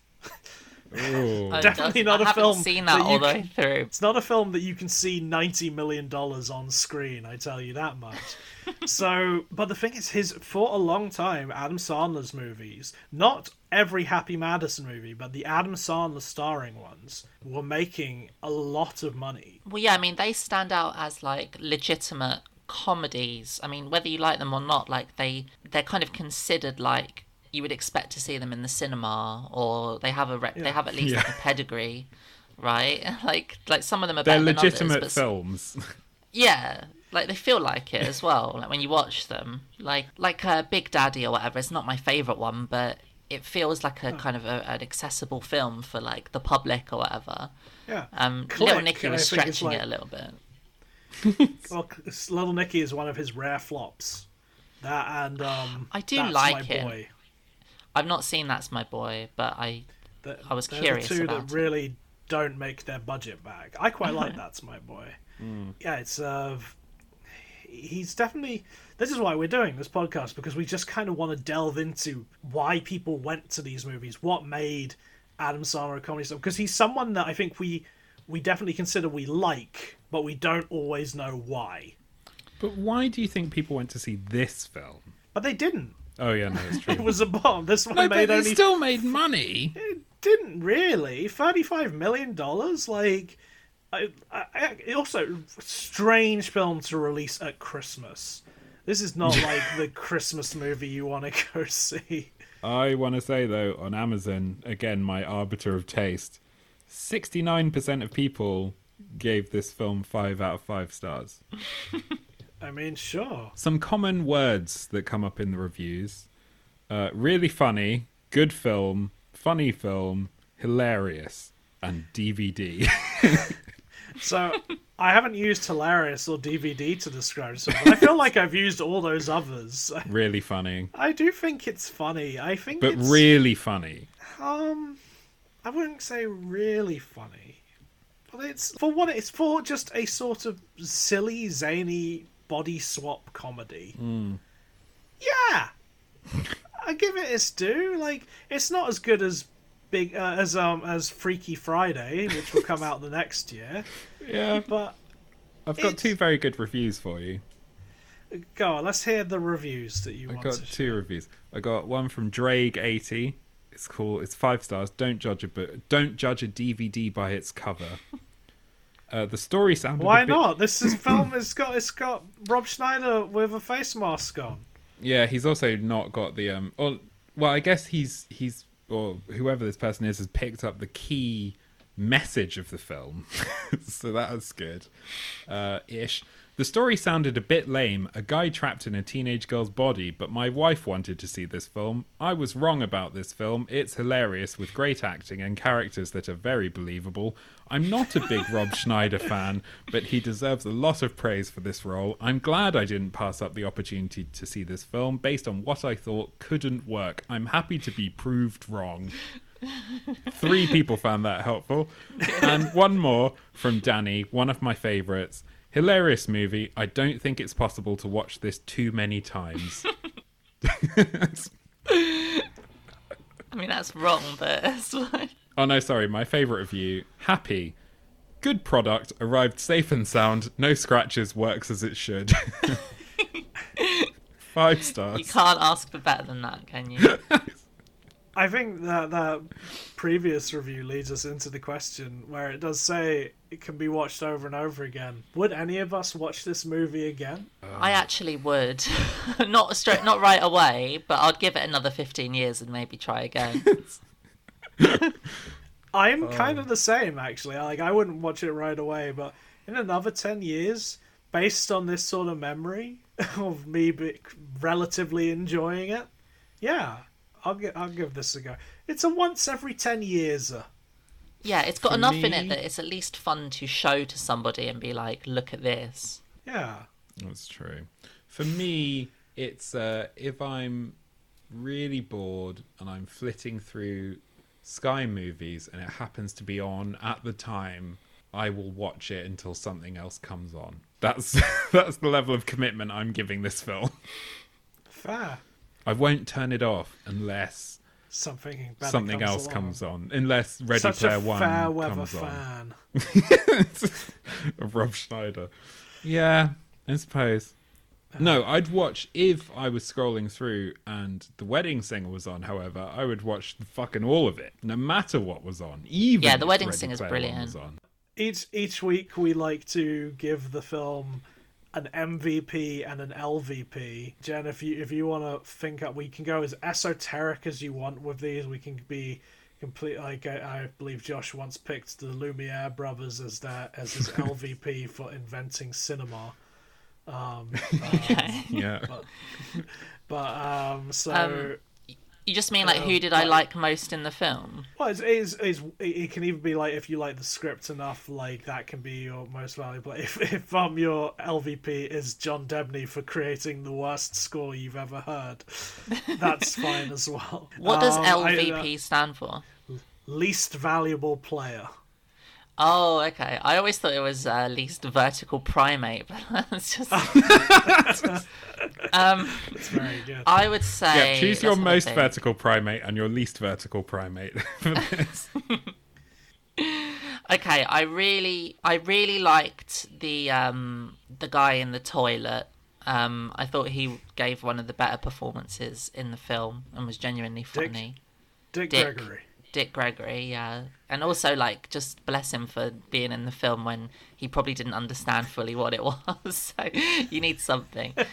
Ooh. Oh, Definitely does- not I a haven't film seen that, that all you the way can- through. It's not a film that you can see ninety million dollars on screen. I tell you that much. *laughs* so, but the thing is, his for a long time, Adam Sandler's movies, not every Happy Madison movie, but the Adam Sandler starring ones, were making a lot of money. Well, yeah, I mean, they stand out as like legitimate comedies. I mean, whether you like them or not, like they they're kind of considered like you would expect to see them in the cinema, or they have a rep- they have at least like a *laughs* pedigree, right? *laughs* Like like some of them are They're better than legitimate others, films. yeah, *laughs* like they feel like it as well. Like when you watch them, like like uh, Big Daddy or whatever. It's not my favorite one, but it feels like a kind of a, an accessible film for like the public or whatever. Yeah. Um, Click, Little Nicky was stretching like- it a little bit. *laughs* Well, Little Nicky is one of his rare flops. That and um, I do That's like My him. Boy. I've not seen That's My Boy, but I The- I was they're curious the two about that it. really don't make their budget back. I quite like *laughs* that's my boy. Yeah, it's uh, he's definitely. This is why we're doing this podcast because we just kind of want to delve into why people went to these movies, what made Adam Sandler a comedy star. Because he's someone that I think we we definitely consider we like, but we don't always know why. but why do you think people went to see this film? But they didn't. Oh yeah, no, it's *laughs* true. It was a bomb. This one no, made but it still made money. It didn't really. Thirty-five million dollars. Like I, I, I, also strange film to release at Christmas. This is not *laughs* like the Christmas movie you want to go *laughs* see. I want to say though, on Amazon, again, my arbiter of taste, sixty-nine percent of people gave this film five out of five stars. *laughs* I mean, sure. Some common words that come up in the reviews: uh, really funny, good film, funny film, hilarious, and DVD. *laughs* So I haven't used hilarious or DVD to describe it, but I feel like I've used all those others. really funny, I do think it's funny. I think but it's really funny. um I wouldn't say really funny. But it's for what it's for just a sort of silly, zany body swap comedy. Yeah. I give it its due. Like it's not as good as big uh, as um as Freaky Friday, which will come out the next year, *laughs* Yeah, but I've got It's- two very good reviews for you. Go on, let's hear the reviews that you I got two reviews. I got one from Drake80. It's cool. It's five stars. Don't judge a book. Don't judge a DVD by its cover. *laughs* Uh, the story sounded. Why a bit, not? This is film. It's got it's got Rob Schneider with a face mask on. Yeah, he's also not got the um. Or, well, I guess he's he's or whoever this person is has picked up the key message of the film, *laughs* so that's good. Uh, ish. The story sounded a bit lame. A guy trapped in a teenage girl's body, but my wife wanted to see this film. I was wrong about this film. It's hilarious with great acting and characters that are very believable. I'm not a big Rob *laughs* Schneider fan, but he deserves a lot of praise for this role. I'm glad I didn't pass up the opportunity to see this film based on what I thought couldn't work. I'm happy to be proved wrong. Three people found that helpful. And one more from Danny, one of my favorites. Hilarious movie. I don't think it's possible to watch this too many times. *laughs* *laughs* I mean, that's wrong, but it's oh no, sorry, my favorite review. Happy. Good product, arrived safe and sound, no scratches, works as it should. *laughs* Five stars. You can't ask for better than that, can you? I think that that previous review leads us into the question where it does say it can be watched over and over again. Would any of us watch this movie again? I actually would. *laughs* not straight, not right away, but I'd give it another 15 years and maybe try again. *laughs* I'm um, kind Oh. of the same actually. Like I wouldn't watch it right away, but in another 10 years based on this sort of memory *laughs* of me be- relatively enjoying it, yeah, I'll gi- I'll give this a go. It's a once every 10 years. yeah, it's got For enough in it that it's at least fun to show to somebody and be like, look at this. Yeah. That's true. For me, it's uh, if I'm really bored and I'm flitting through Sky movies and it happens to be on at the time, I will watch it until something else comes on. That's *laughs* that's the level of commitment I'm giving this film. Fair. I won't turn it off unless Something something comes else along. comes on. Unless Ready Such Player a One fair weather comes on. fan. *laughs* of Rob Schneider. Yeah, I suppose. Uh-huh. No, I'd watch if I was scrolling through and the wedding singer was on. However, I would watch fucking all of it, no matter what was on. Even Yeah, The Wedding Ready Singer's Player brilliant. on. each each week we like to give the film an MVP and an LVP. Jen, if you if you want to think up, we can go as esoteric as you want with these. We can be complete. Like I, I believe Josh once picked the Lumiere brothers as their as his *laughs* LVP for inventing cinema. Um, *laughs* Okay. Yeah, *laughs* but um, so. Um, You just mean like Uh, who did I like most in the film? Well, it's, it's, it's, it can even be like if you like the script enough, like that can be your most valuable. *laughs* If if um your LVP is John Debney for creating the worst score you've ever heard, that's fine as well. What does Um, I- LVP stand for? least valuable player. Oh, okay. I always thought it was uh, least vertical primate, *laughs* but that's just. *laughs* um, It's very good. I would say. yeah. Choose your let's have a most vertical primate and your least vertical primate *laughs* for this. Okay, I really, I really liked the um the guy in the toilet. Um, I thought he gave one of the better performances in the film and was genuinely funny. Dick, Dick. Gregory. Dick Gregory, yeah. And also, like, just bless him for being in the film when he probably didn't understand fully what it *laughs* was. so you need something. *laughs*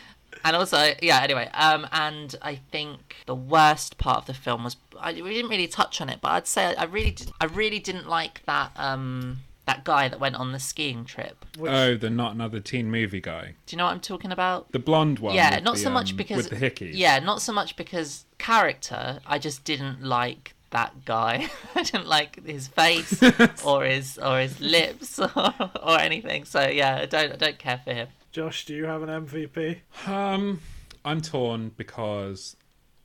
And also, yeah. Anyway, um, and I think the worst part of the film was I we didn't really touch on it, but I'd say I really, did, I really didn't like that um that guy that went on the skiing trip. Which, Oh, the not another teen movie guy, Do you know what I'm talking about? the blonde one. yeah, not the, so much um, because with the hickeys. Yeah, not so much because character. I just didn't like that guy. *laughs* I didn't like his face *laughs* or his or his lips *laughs* or, or anything. So yeah, I don't I don't care for him. Josh, do you have an MVP? Um, I'm torn because,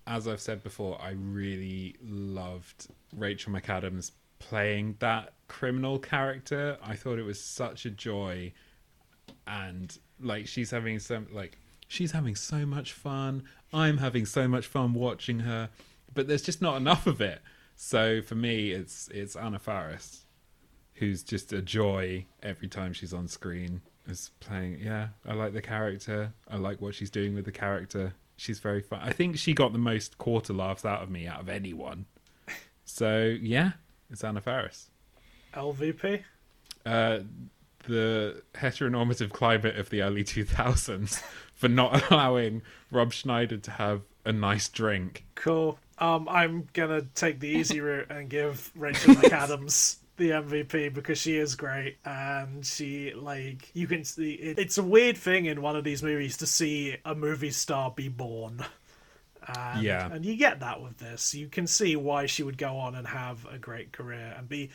as I've said before, I really loved Rachel McAdams playing that criminal character. I thought it was such a joy, and like she's having some like she's having so much fun. I'm having so much fun watching her, but there's just not enough of it. So for me, it's it's Anna Faris, who's just a joy every time she's on screen. Is playing, yeah. I like the character. I like what she's doing with the character. She's very fun. I think she got the most quarter laughs out of me out of anyone. So yeah, it's Anna Faris. LVP? Uh, the heteronormative climate of the early *laughs* 2000s for not *laughs* allowing Rob Schneider to have a nice drink. Cool. Um, I'm gonna take the easy route and give Rachel *laughs* McAdams the MVP because she is great and she like you can see it, it's a weird thing in one of these movies to see a movie star be born. And, Yeah. and you get that with this. You can see why she would go on and have a great career and be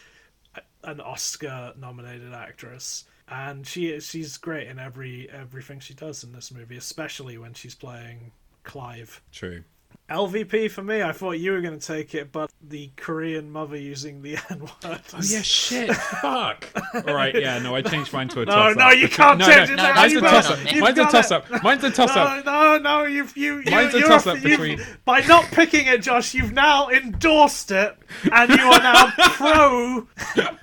an Oscar-nominated actress. And she is she's great in every everything she does in this movie, especially when she's playing Clive. True. LVP for me, I thought you were going to take it, but the Korean mother using the *laughs* N word. Oh yeah, shit. Fuck. All right, yeah, no, I changed mine to a No, toss up. no, you can't no, change no, it no, Mine's a toss up. Mine's a toss up. Mine's a toss up. No, no, no, you've you, you Mine's a toss-up you- between- by not picking it, Josh. You've now endorsed it, and you are now *laughs* pro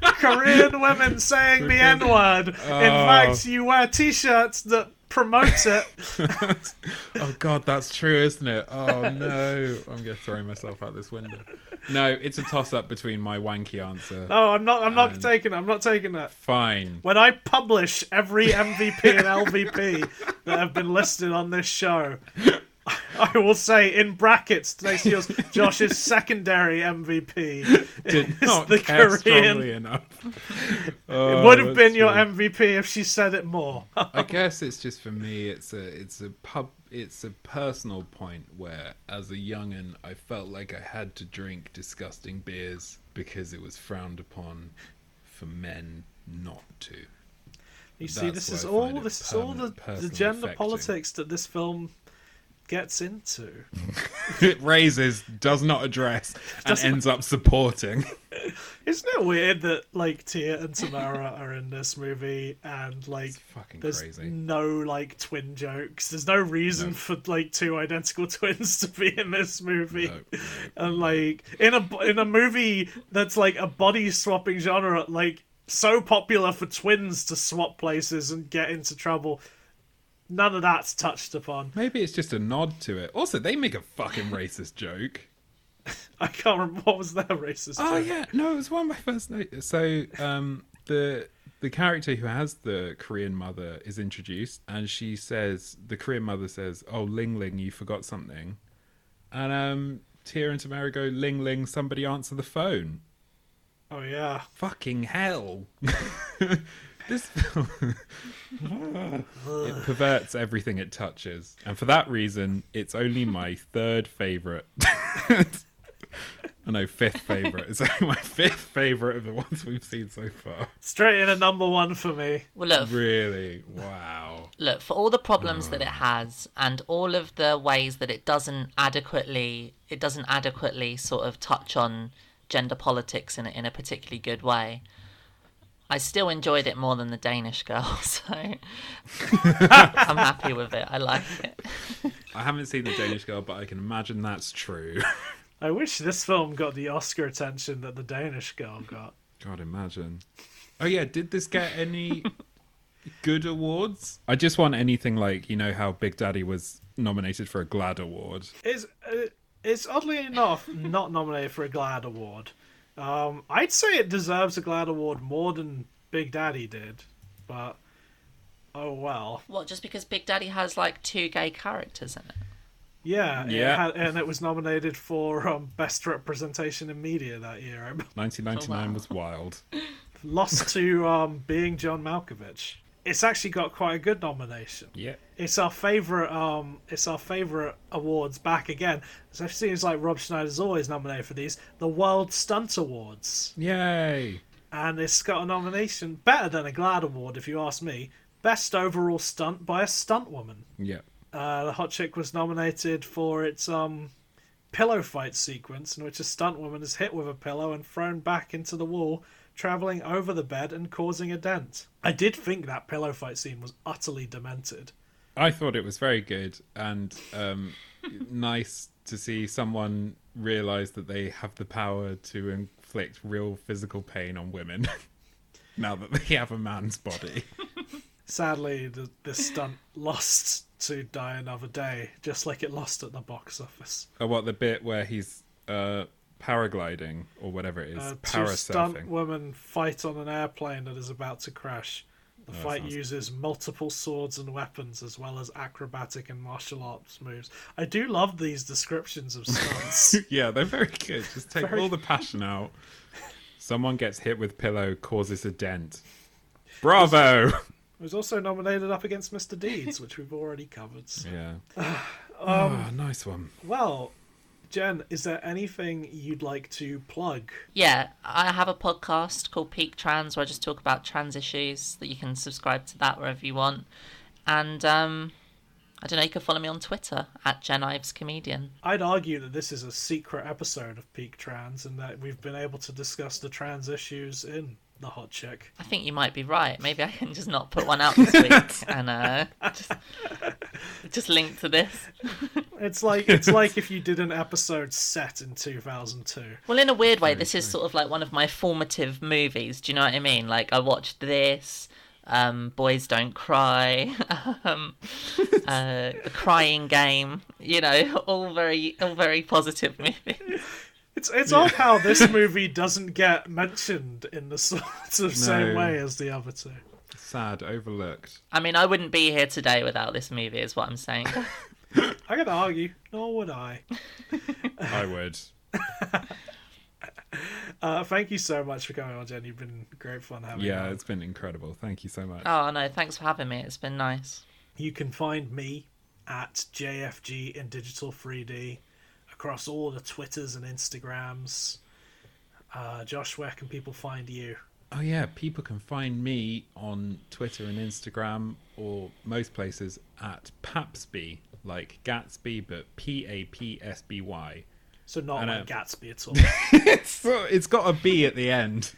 Korean women saying the N word. In Oh. fact, you wear T-shirts that promote it. *laughs* oh god, that's true, isn't it? Oh no, I'm gonna throw myself out this window. No, it's a toss up between my wanky answer. No, I'm not. I'm not taking it. I'm not taking it. Fine. When I publish every MVP and LVP that have been listed on this show, *laughs* I will say in brackets next to yours, Josh's secondary MVP Did not the care Korean. strongly enough. Oh, *laughs* It would have oh, been your. MVP if she said it more. I guess it's just for me. It's a it's a pub. It's a personal point where, as a youngin, I felt like I had to drink disgusting beers because it was frowned upon for men not to. You see, this is all this is all the, the gender affecting. politics that this film gets into. *laughs* It raises, does not address, and Doesn't- ends up supporting. *laughs* Isn't it weird that like Tia and Tamera are in this movie and like fucking there's crazy. no like twin jokes. There's no reason No. for like two identical *laughs* twins to be in this movie. No, no. And like in a in a movie that's like a body swapping genre, like so popular for twins to swap places and get into trouble. None of that's touched upon. Maybe it's just a nod to it. Also, they make a fucking racist joke. *laughs* I can't remember what was their racist. Oh joke. yeah, no, it was one of my first notes. So um, the the character who has the Korean mother is introduced, and she says the Korean mother says, "Oh, Ling Ling, you forgot something," and um, Tia and Tamera go, "Ling Ling, somebody answer the phone." Oh yeah. Fucking hell! *laughs* this film it perverts everything it touches, and for that reason, it's only my third favorite. *laughs* I know fifth favorite. It's only my fifth favorite of the ones we've seen so far. Straight in a number one for me. Well, look, Really, wow. look for all the problems that it oh. has and all of the ways that it doesn't adequately it doesn't adequately sort of touch on gender politics in a, in a particularly good way i still enjoyed it more than the danish girl *laughs* so *laughs* i'm happy with it i like it I haven't seen the Danish Girl, but I can imagine that's true. *laughs* I wish this film got the Oscar attention that the Danish girl got. God, imagine. Oh yeah, did this get any good awards? I just want anything like you know how Big Daddy was nominated for a GLAAD award. It's uh, it's oddly enough not nominated for a GLAAD award. Um, I'd say it deserves a GLAAD award more than Big Daddy did, but oh well. What? Just because Big Daddy has like two gay characters in it? Yeah, Yeah. It had, and it was nominated for um, best representation in media that year. 1999 Oh, wow. was wild. lost to um, being John Malkovich. It's actually got quite a good nomination. Yeah. It's our favorite. Um, it's our favorite awards back again. So it seems like Rob Schneider's always nominated for these, the World Stunt Awards, Yay. and it's got a nomination better than a GLAAD award, if you ask me. Best overall stunt by a stunt woman. Yeah. Uh, the Hot Chick was nominated for its um, pillow fight sequence, in which a stunt woman is hit with a pillow and thrown back into the wall, traveling over the bed and causing a dent. I did think that pillow fight scene was utterly demented. I thought it was very good and um, *laughs* nice to see someone realize that they have the power to inflict real physical pain on women *laughs* now that they have a man's body. Sadly, the, this stunt lost to Die Another Day, just like it lost at the box office. or what the bit where he's uh, paragliding or whatever it is, Uh, two stunt women fight on an airplane that is about to crash. The fight uses multiple swords and weapons as well as acrobatic and martial arts moves. I do love these descriptions of stunts. *laughs* yeah, they're very good. Just take Very- all the passion out. Someone gets hit with pillow, causes a dent. Bravo! it was *laughs* also nominated up against Mr. Deeds, which we've already covered. so- Yeah. *sighs* Um, oh, nice one. Well, Jen, is there anything you'd like to plug? Yeah, I have a podcast called Peak Trans where I just talk about trans issues that you can subscribe to that wherever you want. And um I don't know, you can follow me on Twitter at Jen Ives Comedian. I'd argue that this is a secret episode of Peak Trans and that we've been able to discuss the trans issues in The Hot Chick. I think you might be right. Maybe I can just not put one out this week *laughs* and uh, just, just link to this. It's like it's like if you did an episode set in 2002. Well, in a weird way, this is sort of like one of my formative movies. Do you know what I mean? Like I watched this, um, Boys Don't Cry, *laughs* um, uh, The Crying Game. You know, all very, all very positive movies. It's it's odd how this *laughs* movie doesn't get mentioned in the *laughs* sort of same way as the other two. Sad, overlooked. I mean, I wouldn't be here today without this movie. Is what I'm saying. *laughs* I gotta argue, nor would I. I would. Uh, thank you so much for coming on, Jen. You've been great fun having you. Yeah, on. it's been incredible. Thank you so much. oh no, thanks for having me. It's been nice. You can find me at JFG in Digital 3D across all the Twitters and Instagrams. Uh, Josh, where can people find you? Oh yeah, people can find me on Twitter and Instagram or most places at Papsby, like Gatsby, but P A P S B Y. So not know. like Gatsby at all. *laughs* It's it's got a B at the end,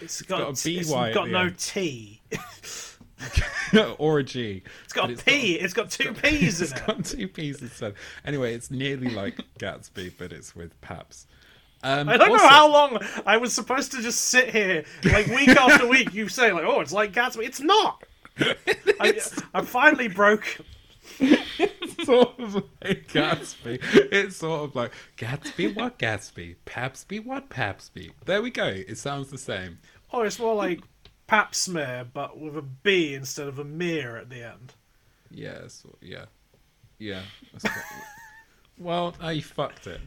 It's got, got a it's BY at got no end. T. *laughs* *laughs* or a G. It's got a P. it's got two *laughs* P's It's in it. got two P's instead. Anyway, it's nearly like *laughs* Gatsby, but it's with Paps. Um, I don't also- know how long I was supposed to just sit here, like week after week. You say like, "Oh, it's like Gatsby." It's not. I, I'm finally broke. It's sort of like Gatsby. It's sort of like Gatsby, what Gatsby? Papsby, what Papsby? There we go. It sounds the same. Oh, it's more like Pap smear, but with a B instead of a mere at the end. Yeah, yeah, yeah. *laughs* Well, no, you fucked it.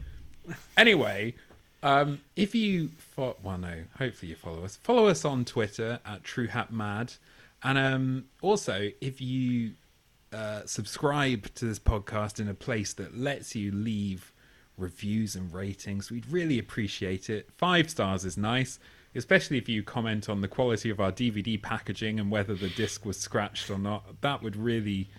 Anyway, um, if you fo- well, no, hopefully you follow us. Follow us on Twitter at TrueHatMad, and um, also if you uh, subscribe to this podcast in a place that lets you leave reviews and ratings, we'd really appreciate it. Five stars is nice. Especially if you comment on the quality of our DVD packaging and whether the disc was scratched or not, that would really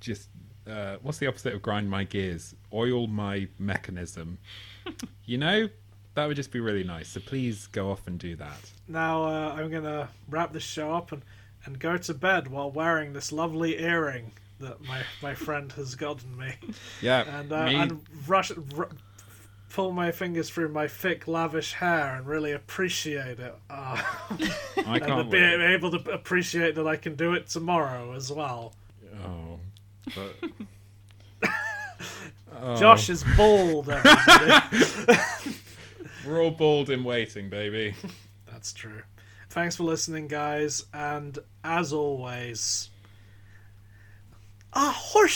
just uh, what's the opposite of grind my gears? Oil my mechanism. *laughs* you know, that would just be really nice. So please go off and do that. Now uh, I'm gonna wrap this show up and, and go to bed while wearing this lovely earring that my, my friend has gotten me, Yeah, and uh, me, and rush r- pull my fingers through my thick lavish hair and really appreciate it. Uh, *laughs* I can't be wait. able to appreciate that I can do it tomorrow as well. Oh, but... Oh. *laughs* Josh is bald. *laughs* We're all bald in waiting, baby. That's true. Thanks for listening, guys, and as always, a horse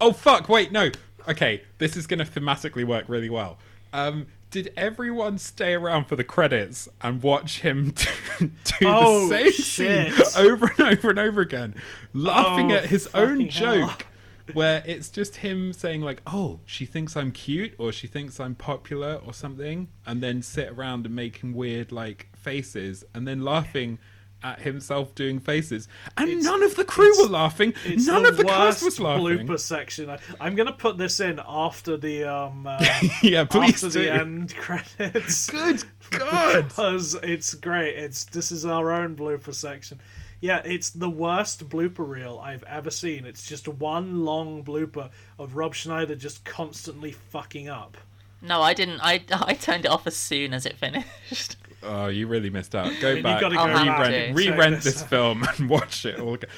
Oh fuck! Wait, no. Okay, this is gonna thematically work really well. Um, did everyone stay around for the credits and watch him *laughs* do, Oh, the same shit. scene over and over and over again, laughing Oh, at his own hell. joke? Where it's just him saying like, "Oh, she thinks I'm cute," or "She thinks I'm popular," or something, and then sit around and making weird like faces, and then laughing at himself doing faces, and It's- none of the crew were laughing. It's None the of the cast was laughing. blooper section. I, I'm gonna put this in after the um uh, *laughs* yeah, please after do. the end credits. Good *laughs* God. because it's great. It's this is our own blooper section. Yeah, it's the worst blooper reel I've ever seen. It's just one long blooper of Rob Schneider just constantly fucking up. No, I didn't. I I turned it off as soon as it finished. Oh, you really missed out. Go *laughs* mean, back, gotta go back re-rent, and re-rent this film and watch it all. again.